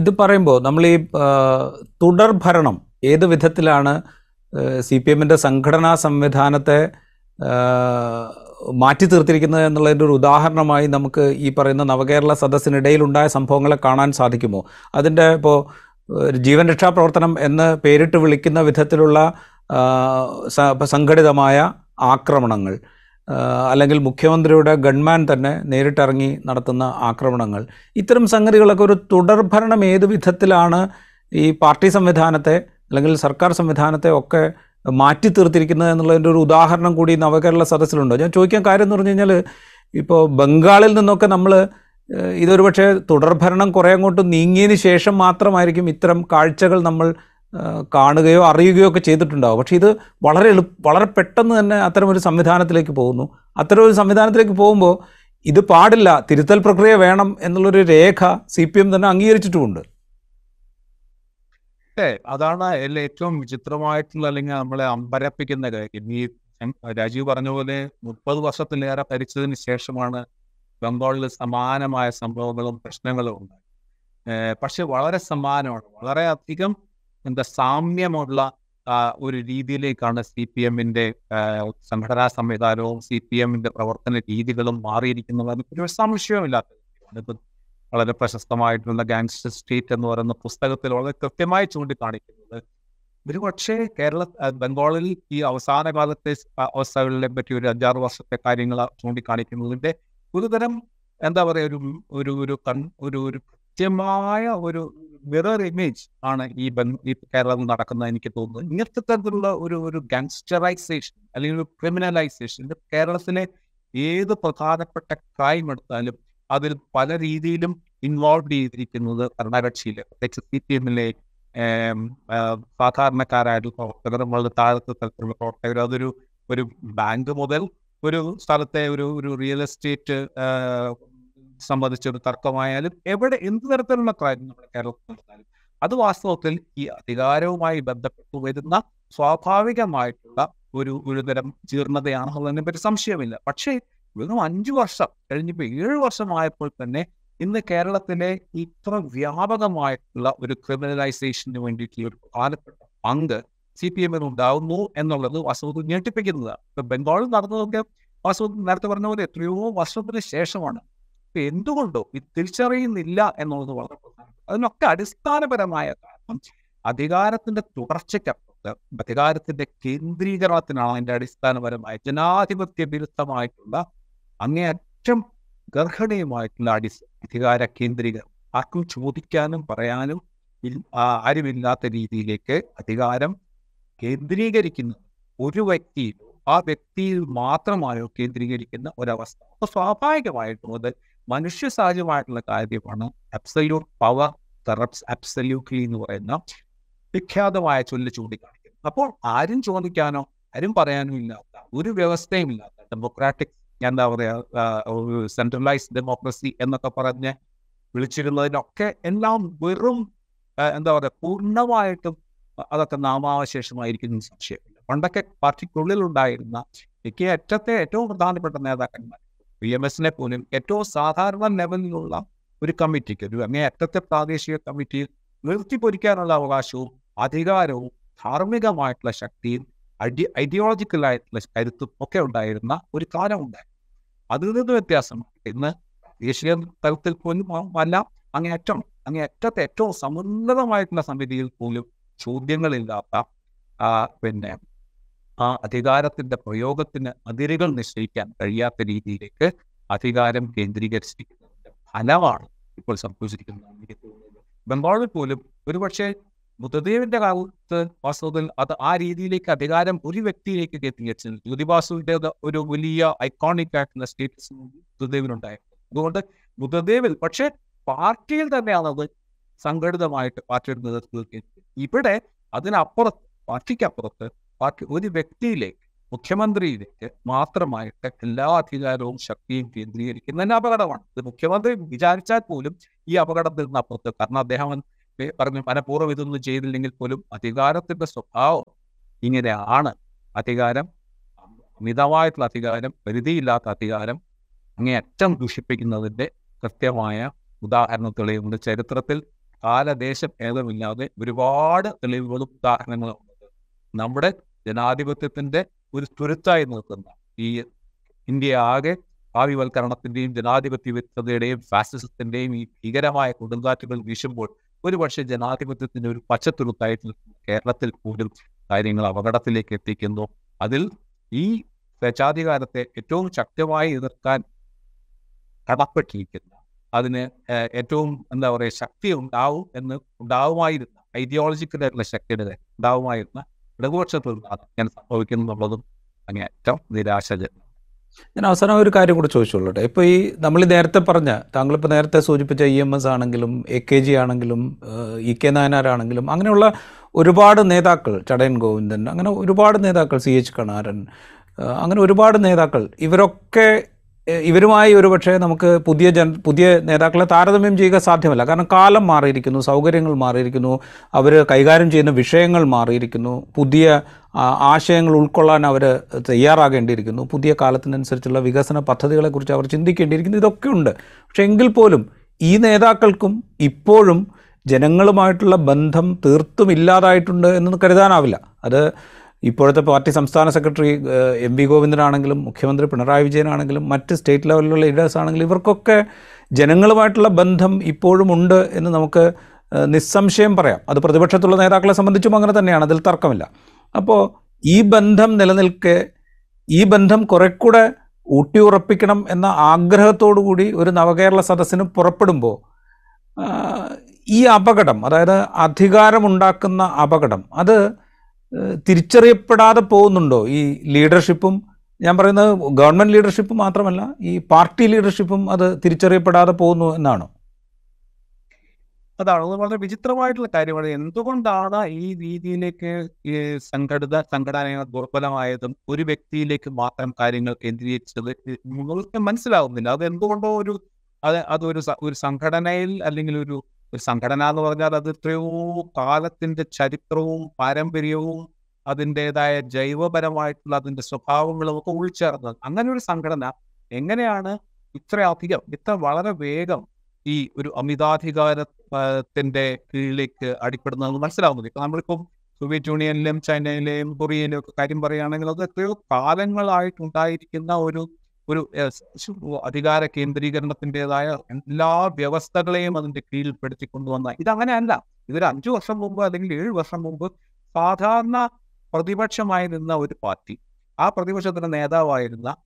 ഇത് പറയുമ്പോൾ നമ്മൾ ഈ തുടർഭരണം തുടർ ഭരണം ഏത് വിധത്തിലാണ് സി പി എമ്മിന്റെ സംഘടനാ സംവിധാനത്തെ മാറ്റി തീർത്തിരിക്കുന്നത് എന്നുള്ളതിന്റെ ഒരു ഉദാഹരണമായി നമുക്ക് ഈ പറയുന്ന നവകേരള സദസ്സിനിടയിലുണ്ടായ സംഭവങ്ങളെ കാണാൻ സാധിക്കുമോ? അതിന്റെ ഇപ്പോൾ ജീവൻ രക്ഷാ പ്രവർത്തനം എന്ന് പേരിട്ട് വിളിക്കുന്ന വിധത്തിലുള്ള സംഘടിതമായ ആക്രമണങ്ങൾ അല്ലെങ്കിൽ മുഖ്യമന്ത്രിയുടെ ഗൺമാൻ തന്നെ നേരിട്ടിറങ്ങി നടത്തുന്ന ആക്രമണങ്ങൾ. ഇത്തരം സംഗതികളൊക്കെ ഒരു തുടർഭരണം ഏത് വിധത്തിലാണ് ഈ പാർട്ടി സംവിധാനത്തെ അല്ലെങ്കിൽ സർക്കാർ സംവിധാനത്തെ ഒക്കെ മാറ്റി തീർത്തിരിക്കുന്നത് എന്നുള്ളതിന്റെ ഒരു ഉദാഹരണം കൂടി നവകേരള സദസ്സിലുണ്ടോ. ഞാൻ ചോദിക്കാൻ കാര്യം എന്ന് പറഞ്ഞു കഴിഞ്ഞാൽ ഇപ്പോൾ ബംഗാളിൽ നിന്നൊക്കെ നമ്മൾ ഇതൊരു പക്ഷേ തുടർഭരണം കുറേ അങ്ങോട്ട് നീങ്ങിയതിന് ശേഷം മാത്രമായിരിക്കും ഇത്തരം കാഴ്ചകൾ നമ്മൾ കാണുകയോ അറിയുകയോ ഒക്കെ ചെയ്തിട്ടുണ്ടാവും പക്ഷേ ഇത് വളരെ എളു വളരെ പെട്ടെന്ന് തന്നെ അത്തരമൊരു സംവിധാനത്തിലേക്ക് പോകുന്നു. അത്തരം ഒരു സംവിധാനത്തിലേക്ക് പോകുമ്പോൾ ഇത് പാടില്ല. തിരുത്തൽ പ്രക്രിയ വേണം എന്നുള്ളൊരു രേഖ സി പി എം തന്നെ അംഗീകരിച്ചിട്ടുമുണ്ട്. ഏ അതാണ് അതിൽ ഏറ്റവും വിചിത്രമായിട്ടുള്ള അല്ലെങ്കിൽ നമ്മളെ അമ്പരപ്പിക്കുന്ന കാര്യം ഈ രാജീവ് പറഞ്ഞ പോലെ മുപ്പത് വർഷത്തിലേറെ ഭരിച്ചതിന് ശേഷമാണ് ബംഗാളിൽ സമാനമായ സംഭവങ്ങളും പ്രശ്നങ്ങളും ഉണ്ടായി പക്ഷെ വളരെ സമാനമാണ്. വളരെ അധികം എന്താ സാമ്യമുള്ള ഒരു രീതിയിലേക്കാണ് സി പി എമ്മിന്റെ സംഘടനാ സംവിധാനവും സി പി എമ്മിന്റെ പ്രവർത്തന രീതികളും മാറിയിരിക്കുന്നത്. ഒരു കാര്യമാണ്. ഇപ്പൊ വളരെ പ്രശസ്തമായിട്ടുള്ള ഗാങ്സ്റ്റർ സ്ട്രീറ്റ് എന്ന് പറയുന്ന പുസ്തകത്തിൽ വളരെ കൃത്യമായി ചൂണ്ടിക്കാണിക്കുന്നത്. ഒരു പക്ഷേ കേരള ബംഗാളിൽ ഈ അവസാന കാലത്തെ അവസ്ഥകളിലെ പറ്റി ഒരു അഞ്ചാറ് വർഷത്തെ കാര്യങ്ങൾ ചൂണ്ടിക്കാണിക്കുന്നതിന്റെ ഒരുതരം എന്താ പറയുക ഒരു ഒരു ഒരു കൺ ഒരു ഒരു കൃത്യമായ ഒരു മിറർ ഇമേജ് ആണ് ഈ ഈ കേരളത്തിൽ നടക്കുന്നത് എനിക്ക് തോന്നുന്നത്. ഇങ്ങനത്തെ തരത്തിലുള്ള ഒരു ഒരു ഗാങ്സ്റ്ററൈസേഷൻ അല്ലെങ്കിൽ ഒരു ക്രിമിനലൈസേഷൻ കേരളത്തിലെ ഏത് പ്രധാനപ്പെട്ട ക്രൈം എടുത്താലും അതിൽ പല രീതിയിലും ഇൻവോൾവ് ചെയ്തിരിക്കുന്നത് ഭരണകക്ഷിയിൽ പ്രത്യേകിച്ച് സി പി എമ്മിലെ സാധാരണക്കാരായിട്ടുള്ള പ്രവർത്തകർ വളരെ താഴത്തെ പ്രവർത്തകർ. അതൊരു ഒരു ബാങ്ക് മുതൽ ഒരു സ്ഥലത്തെ ഒരു ഒരു റിയൽ എസ്റ്റേറ്റ് സംബന്ധിച്ചൊരു തർക്കമായാലും എവിടെ എന്ത് തരത്തിലുള്ള കാര്യം നമ്മുടെ കേരളത്തിൽ നടന്നാലും അത് വാസ്തവത്തിൽ ഈ അധികാരവുമായി ബന്ധപ്പെട്ടു വരുന്ന സ്വാഭാവികമായിട്ടുള്ള ഒരു ഒരുതരം ജീർണതയാണെന്നുള്ളതിനെ പറ്റി സംശയമില്ല. പക്ഷേ വെറും അഞ്ചു വർഷം കഴിഞ്ഞിപ്പോ ഏഴ് വർഷമായപ്പോൾ തന്നെ ഇന്ന് കേരളത്തിലെ ഇത്ര വ്യാപകമായിട്ടുള്ള ഒരു ക്രിമിനലൈസേഷന് വേണ്ടിയിട്ടുള്ള ഒരു പ്രധാനപ്പെട്ട പങ്ക് സി പി എമ്മിന് ഉണ്ടാവുന്നു എന്നുള്ളത് വാസ്തവത്തിൽ ഞെട്ടിപ്പിക്കുന്നതാണ്. ഇപ്പൊ ബംഗാളിൽ നടന്നതൊക്കെ വാസ്തവത്തിൽ നേരത്തെ പറഞ്ഞ പോലെ എത്രയോ വർഷത്തിന് ശേഷമാണ്. ഇപ്പൊ എന്തുകൊണ്ടോ ഇത് തിരിച്ചറിയുന്നില്ല എന്നുള്ളത് വളരെ അതിനൊക്കെ അടിസ്ഥാനപരമായ കാരണം അധികാരത്തിന്റെ തുടർച്ചയ്ക്കപ്പുറത്ത് അധികാരത്തിന്റെ കേന്ദ്രീകരണത്തിനാണ് അതിന്റെ അടിസ്ഥാനപരമായ ജനാധിപത്യ വിരുദ്ധമായിട്ടുള്ള അങ്ങേയറ്റം ഗർഹണീയമായിട്ടുള്ള അടി അധികാര കേന്ദ്രീകരണം ആർക്കും ചോദിക്കാനും പറയാനും ആരുമില്ലാത്ത രീതിയിലേക്ക് അധികാരം കേന്ദ്രീകരിക്കുന്നത് ഒരു വ്യക്തിയിലോ ആ വ്യക്തിയിൽ മാത്രമായോ കേന്ദ്രീകരിക്കുന്ന ഒരവസ്ഥ. അപ്പൊ സ്വാഭാവികമായിട്ടും അത് മനുഷ്യ സഹജമായിട്ടുള്ള കാര്യമാണ്. അബ്സല്യൂട്ട് പവർ കറപ്റ്റ്സ് അബ്സല്യൂട്ട്ലി എന്ന് പറയുന്ന വിഖ്യാതമായ ചൊല്ല് ചൂണ്ടിക്കാണിക്കുന്നത്. അപ്പോൾ ആരും ചോദിക്കാനോ ആരും പറയാനോ ഇല്ലാത്ത ഒരു വ്യവസ്ഥയും ഇല്ലാത്ത ഡെമോക്രാറ്റിക് എന്താ ഒരു സെൻട്രലൈസ്ഡ് ഡെമോക്രസി എന്നൊക്കെ പറഞ്ഞ് വിളിച്ചിരുന്നതിനൊക്കെ എല്ലാം വെറും എന്താ പറയുക പൂർണമായിട്ടും അതൊക്കെ നാമാവശേഷമായിരിക്കുന്ന സംശയമില്ല. പണ്ടൊക്കെ പാർട്ടിക്കുള്ളിൽ ഉണ്ടായിരുന്ന എനിക്ക് ഏറ്റത്തെ ഏറ്റവും പ്രധാനപ്പെട്ട നേതാക്കന്മാർ പി എം എസിനെ പോലും ഏറ്റവും സാധാരണ ലെവലിലുള്ള ഒരു കമ്മിറ്റിക്ക് ഒരു അങ്ങേ അറ്റത്തെ പ്രാദേശിക കമ്മിറ്റിയിൽ നിർത്തിപ്പൊരിക്കാനുള്ള അവകാശവും അധികാരവും ധാർമ്മികമായിട്ടുള്ള ശക്തിയും ഐഡിയ ഐഡിയോളജിക്കൽ ആയിട്ടുള്ള കരുത്തും ഒക്കെ ഉണ്ടായിരുന്ന ഒരു കാലമുണ്ടായി അതിൽ നിന്ന് വ്യത്യാസം. ഇന്ന് ദേശീയ തലത്തിൽ പോലും അല്ല അങ്ങേയറ്റം അങ്ങേയറ്റത്തെ ഏറ്റവും സമുന്നതമായിട്ടുള്ള സമിതിയിൽ പോലും ചോദ്യങ്ങളില്ലാത്ത പിന്നെ ആ അധികാരത്തിന്റെ പ്രയോഗത്തിന് അതിരുകൾ നിശ്ചയിക്കാൻ കഴിയാത്ത രീതിയിലേക്ക് അധികാരം കേന്ദ്രീകരിച്ചിരിക്കുന്നതിന്റെ ഫലമാണ് ഇപ്പോൾ സംഭവിച്ചിരിക്കുന്നത്. എനിക്ക് തോന്നുന്നത്. ബംഗാളിൽ പോലും ഒരുപക്ഷെ ബുദ്ധദേവിന്റെ കാലത്ത് വാസ്തവത്തിൽ അത് ആ രീതിയിലേക്ക് അധികാരം ഒരു വ്യക്തിയിലേക്ക് എത്തിച്ചത് ജ്യോതിബാസുവിന്റെ ഒരു വലിയ ഐക്കോണിക് ആയിട്ടുള്ള സ്റ്റേറ്റസ് ബുദ്ധദേവിനുണ്ടായിരുന്നു അതുകൊണ്ട് ബുദ്ധദേവിൽ പക്ഷെ പാർട്ടിയിൽ തന്നെയാണ് അത് സംഘടിതമായിട്ട് പാർട്ടിയുടെ നേതൃത്വത്തിൽ ഇവിടെ അതിനപ്പുറത്ത് പാർട്ടിക്കപ്പുറത്ത് പാർട്ടി ഒരു വ്യക്തിയിലേക്ക് മുഖ്യമന്ത്രിയിലേക്ക് മാത്രമായിട്ട് എല്ലാ അധികാരവും ശക്തിയും കേന്ദ്രീകരിക്കുന്നതിന് അപകടമാണ്. ഇത് മുഖ്യമന്ത്രി വിചാരിച്ചാൽ പോലും ഈ അപകടത്തിൽ നിന്ന് അപ്പുറത്ത് കാരണം അദ്ദേഹം പറഞ്ഞു മനഃപൂർവം ഇതൊന്നും ചെയ്തില്ലെങ്കിൽ പോലും അധികാരത്തിന്റെ സ്വഭാവം ഇങ്ങനെയാണ്. അധികാരം അമിതമായിട്ടുള്ള അധികാരം പരിധിയില്ലാത്ത അധികാരം അങ്ങേയറ്റം ദൂഷിപ്പിക്കുന്നതിന്റെ കൃത്യമായ ഉദാഹരണ തെളിവുണ്ട്. ചരിത്രത്തിൽ കാലദേശം ഏതുമില്ലാതെ ഒരുപാട് തെളിവുകളും ഉദാഹരണങ്ങളും നമ്മുടെ ജനാധിപത്യത്തിന്റെ ഒരു തുരുത്തായി നിൽക്കുന്ന ഈ ഇന്ത്യ ആകെ ഭാവിവൽക്കരണത്തിന്റെയും ജനാധിപത്യ വിരുദ്ധതയുടെയും ഫാസിസത്തിന്റെയും ഈ ഭീകരമായ കൊടുങ്കാറ്റുകൾ വീശുമ്പോൾ ഒരുപക്ഷെ ജനാധിപത്യത്തിന്റെ ഒരു പച്ചത്തുരുത്തായിട്ട് കേരളത്തിൽ പോലും കാര്യങ്ങൾ അപകടത്തിലേക്ക് എത്തിക്കുന്നു. അതിൽ ഈ സ്വേച്ഛാധികാരത്തെ ഏറ്റവും ശക്തമായി എതിർക്കാൻ കടപ്പെട്ടിരിക്കുന്ന. അതിന് ഏറ്റവും എന്താ പറയുക ശക്തി ഉണ്ടാവും എന്ന് ഉണ്ടാവുമായിരുന്ന ഐഡിയോളജിക്കലായിട്ടുള്ള ശക്തിയുടെ ഉണ്ടാവുമായിരുന്ന ഇടതുപക്ഷത്തിൽ അങ്ങനെ സംഭവിക്കുന്നുള്ളതും അങ്ങേയറ്റം നിരാശജനം ഞാൻ അവസാനം ഒരു കാര്യം കൂടെ ചോദിച്ചോളട്ടെ ഇപ്പോൾ ഈ നമ്മൾ നേരത്തെ പറഞ്ഞ താങ്കളിപ്പോൾ നേരത്തെ സൂചിപ്പിച്ച ഇ എം എസ് ആണെങ്കിലും എ കെ ജി ആണെങ്കിലും ഇ കെ നായനാരാണെങ്കിലും അങ്ങനെയുള്ള ഒരുപാട് നേതാക്കൾ ചടയൻ ഗോവിന്ദൻ അങ്ങനെ ഒരുപാട് നേതാക്കൾ സി എച്ച് കണാരൻ അങ്ങനെ ഒരുപാട് നേതാക്കൾ ഇവരൊക്കെ ഇവരുമായി ഒരുപക്ഷെ നമുക്ക് പുതിയ ജൻ പുതിയ നേതാക്കളെ താരതമ്യം ചെയ്യുക സാധ്യമല്ല. കാരണം കാലം മാറിയിരിക്കുന്നു സൗകര്യങ്ങൾ മാറിയിരിക്കുന്നു അവർ കൈകാര്യം ചെയ്യുന്ന വിഷയങ്ങൾ മാറിയിരിക്കുന്നു പുതിയ ആശയങ്ങൾ ഉൾക്കൊള്ളാൻ അവർ തയ്യാറാകേണ്ടിയിരിക്കുന്നു. പുതിയ കാലത്തിനനുസരിച്ചുള്ള വികസന പദ്ധതികളെക്കുറിച്ച് അവർ ചിന്തിക്കേണ്ടിയിരിക്കുന്നു. ഇതൊക്കെ ഉണ്ട്. പക്ഷേ എങ്കിൽ പോലും ഈ നേതാക്കൾക്കും ഇപ്പോഴും ജനങ്ങളുമായിട്ടുള്ള ബന്ധം തീർത്തും ഇല്ലാതായിട്ടുണ്ട് എന്ന് കരുതാനാവില്ല. അത് ഇപ്പോഴത്തെ പാർട്ടി സംസ്ഥാന സെക്രട്ടറി എം വി ഗോവിന്ദനാണെങ്കിലും മുഖ്യമന്ത്രി പിണറായി വിജയനാണെങ്കിലും മറ്റ് സ്റ്റേറ്റ് ലെവലിലുള്ള ലീഡേഴ്സ് ആണെങ്കിലും ഇവർക്കൊക്കെ ജനങ്ങളുമായിട്ടുള്ള ബന്ധം ഇപ്പോഴും ഉണ്ട് എന്ന് നമുക്ക് നിസ്സംശയം പറയാം. അത് പ്രതിപക്ഷത്തുള്ള നേതാക്കളെ സംബന്ധിച്ചും അങ്ങനെ തന്നെയാണ്. അതിൽ തർക്കമില്ല. അപ്പോൾ ഈ ബന്ധം നിലനിൽക്കെ ഈ ബന്ധം കുറെ കൂടെ ഊട്ടിയുറപ്പിക്കണം എന്ന ആഗ്രഹത്തോടു കൂടി ഒരു നവകേരള സദസ്സിന് പുറപ്പെടുമ്പോൾ ഈ അപകടം അതായത് അധികാരമുണ്ടാക്കുന്ന അപകടം അത് തിരിച്ചറിയപ്പെടാതെ പോകുന്നുണ്ടോ ഈ ലീഡർഷിപ്പും? ഞാൻ പറയുന്നത് ഗവൺമെന്റ് ലീഡർഷിപ്പ് മാത്രമല്ല ഈ പാർട്ടി ലീഡർഷിപ്പും അത് തിരിച്ചറിയപ്പെടാതെ പോകുന്നു എന്നാണോ? അതാണ് അത് വളരെ വിചിത്രമായിട്ടുള്ള കാര്യമാണ്. എന്തുകൊണ്ടാണ് ഈ രീതിയിലേക്ക് ഈ സംഘടിത സംഘടനകൾ ദുർബലമായതും ഒരു വ്യക്തിയിലേക്ക് മാത്രം കാര്യങ്ങൾ കേന്ദ്രീകരിച്ചത് നിങ്ങൾക്ക് മനസ്സിലാവുന്നില്ല? അത് എന്തുകൊണ്ടോ ഒരു അത് അതൊരു ഒരു സംഘടനയിൽ അല്ലെങ്കിൽ ഒരു ഒരു സംഘടന എന്ന് പറഞ്ഞാൽ അത് എത്രയോ കാലത്തിന്റെ ചരിത്രവും പാരമ്പര്യവും അതിന്റെതായ ജൈവപരമായിട്ടുള്ള അതിന്റെ സ്വഭാവങ്ങളും ഒക്കെ ഉൾച്ചേർന്നത്. അങ്ങനെ ഒരു സംഘടന എങ്ങനെയാണ് ഇത്രയധികം ഇത്ര വളരെ വേഗം ഈ ഒരു അമിതാധികാരത്തിന്റെ കീഴിലേക്ക് അടിപ്പെടുന്നത് മനസ്സിലാവുന്നത് ഇപ്പൊ നമ്മളിപ്പം സോവിയറ്റ് യൂണിയനിലും ചൈനയിലെയും കൊറിയയിലും ഒക്കെ കാര്യം പറയുകയാണെങ്കിൽ അത് എത്രയോ കാലങ്ങളായിട്ടുണ്ടായിരിക്കുന്ന ഒരു ഒരു അധികാര കേന്ദ്രീകരണത്തിന്റെതായ എല്ലാ വ്യവസ്ഥകളെയും അതിന്റെ കീഴിൽപ്പെടുത്തി കൊണ്ടുവന്ന ഇതങ്ങനെയല്ല. ഇതൊരു അഞ്ചു വർഷം മുമ്പ് അല്ലെങ്കിൽ ഏഴ് വർഷം മുമ്പ് സാധാരണ പ്രതിപക്ഷമായി നിന്ന ഒരു പാർട്ടി ആ പ്രതിപക്ഷത്തിന്റെ നേതാവായിരുന്ന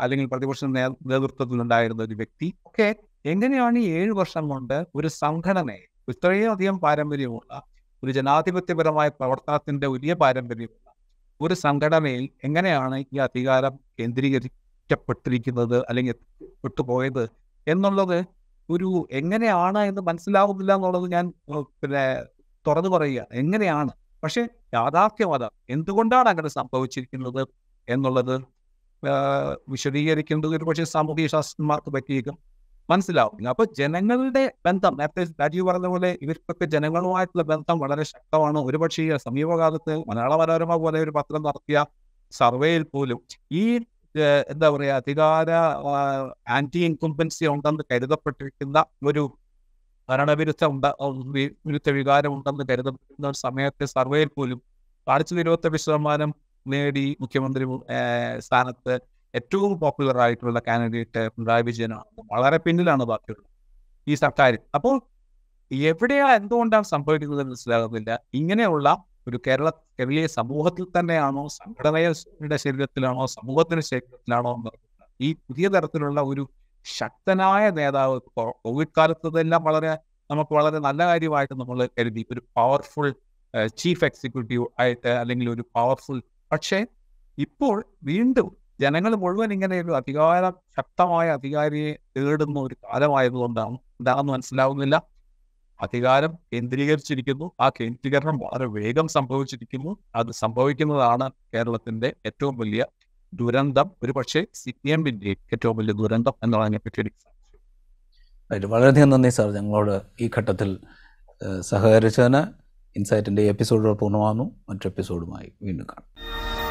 അല്ലെങ്കിൽ പ്രതിപക്ഷ നേതൃത്വത്തിൽ ഉണ്ടായിരുന്ന ഒരു വ്യക്തി ഒക്കെ എങ്ങനെയാണ് ഈ ഏഴ് വർഷം കൊണ്ട് ഒരു സംഘടനയെ ഇത്രയും അധികം പാരമ്പര്യമുള്ള ഒരു ജനാധിപത്യപരമായ പ്രവർത്തനത്തിന്റെ വലിയ പാരമ്പര്യമുള്ള ഒരു സംഘടനയിൽ എങ്ങനെയാണ് ഈ അധികാരം കേന്ദ്രീകരിക്കപ്പെട്ടിരിക്കുന്നത് അല്ലെങ്കിൽ വിട്ടുപോയത് എന്നുള്ളത് ഒരു എങ്ങനെയാണ് എന്ന് മനസ്സിലാവുന്നില്ല എന്നുള്ളത് ഞാൻ പിന്നെ തുറന്നു പറയുക എങ്ങനെയാണ്? പക്ഷെ യാഥാർത്ഥ്യം അതാണ് എന്തുകൊണ്ടാണ് അങ്ങനെ സംഭവിച്ചിരിക്കുന്നത് എന്നുള്ളത് വിശദീകരിക്കുന്നത് ഒരു പക്ഷേ സാമൂഹ്യ ശാസ്ത്രന്മാർക്ക് പറ്റിയേക്കും. മനസ്സിലാവില്ല അപ്പൊ ജനങ്ങളുടെ ബന്ധം നേരത്തെ രാജീവ് പറഞ്ഞ പോലെ ഇവർക്കൊക്കെ ജനങ്ങളുമായിട്ടുള്ള ബന്ധം വളരെ ശക്തമാണ്. ഒരുപക്ഷെ ഈ സമീപകാലത്ത് മലയാള മനോരമ പോലെ ഒരു പത്രം നടത്തിയ സർവേയിൽ പോലും ഈ എന്താ പറയുക അധികാര ആന്റി ഇൻകുംബൻസി ഉണ്ടെന്ന് കരുതപ്പെട്ടിരിക്കുന്ന ഒരു ഭരണവിരുദ്ധ ഉണ്ട വിരുദ്ധ വികാരം ഉണ്ടെന്ന് കരുതപ്പെടുന്ന ഒരു സമയത്തെ സർവേയിൽ പോലും കാണിച്ചത് ഇരുപത്തെട്ട് ശതമാനം നേടി മുഖ്യമന്ത്രി സ്ഥാനത്ത് ഏറ്റവും പോപ്പുലർ ആയിട്ടുള്ള കാൻഡിഡേറ്റ് പിണറായി വിജയനാണ് വളരെ പിന്നിലാണ് ബാക്കിയുള്ളത്. ഈ സർക്കാർ അപ്പോൾ എവിടെയാ എന്തുകൊണ്ടാണ് സംഭവിക്കുന്നത് മനസ്സിലാകുന്നില്ല. ഇങ്ങനെയുള്ള ഒരു കേരള കേരളീയ സമൂഹത്തിൽ തന്നെയാണോ സംഘടനയുടെ ശരീരത്തിലാണോ സമൂഹത്തിന്റെ ശരീരത്തിലാണോ ഈ പുതിയ തരത്തിലുള്ള ഒരു ശക്തനായ നേതാവ് കോവിഡ് കാലത്ത് ഇതെല്ലാം വളരെ നമുക്ക് വളരെ നല്ല കാര്യമായിട്ട് നമ്മൾ കരുതി. ഒരു പവർഫുൾ ചീഫ് എക്സിക്യൂട്ടീവ് ആയിട്ട് അല്ലെങ്കിൽ ഒരു പവർഫുൾ പക്ഷേ ഇപ്പോൾ വീണ്ടും ജനങ്ങൾ മുഴുവൻ ഇങ്ങനെ ഒരു അധികാരം ശക്തമായ അധികാരിയെ തേടുന്ന ഒരു കാലമായതുകൊണ്ടാണ്. എന്താണെന്ന് മനസ്സിലാവുന്നില്ല. അധികാരം കേന്ദ്രീകരിച്ചിരിക്കുന്നു. ആ കേന്ദ്രീകരണം വളരെ വേഗം സംഭവിച്ചിരിക്കുന്നു. അത് സംഭവിക്കുന്നതാണ് കേരളത്തിന്റെ ഏറ്റവും വലിയ ദുരന്തം. ഒരു പക്ഷേ സി പി എമ്മിന്റെ ഏറ്റവും വലിയ ദുരന്തം എന്നുള്ളതിനെ പറ്റി എനിക്ക് വളരെയധികം നന്ദി സാർ. ഞങ്ങളോട് ഈ ഘട്ടത്തിൽ സഹകരിച്ചതിന് ഇൻസൈറ്റിന്റെ എപ്പിസോഡുകൾ പൂർണമാകുന്നു. മറ്റു എപ്പിസോഡുമായി വീണ്ടും കാണാം.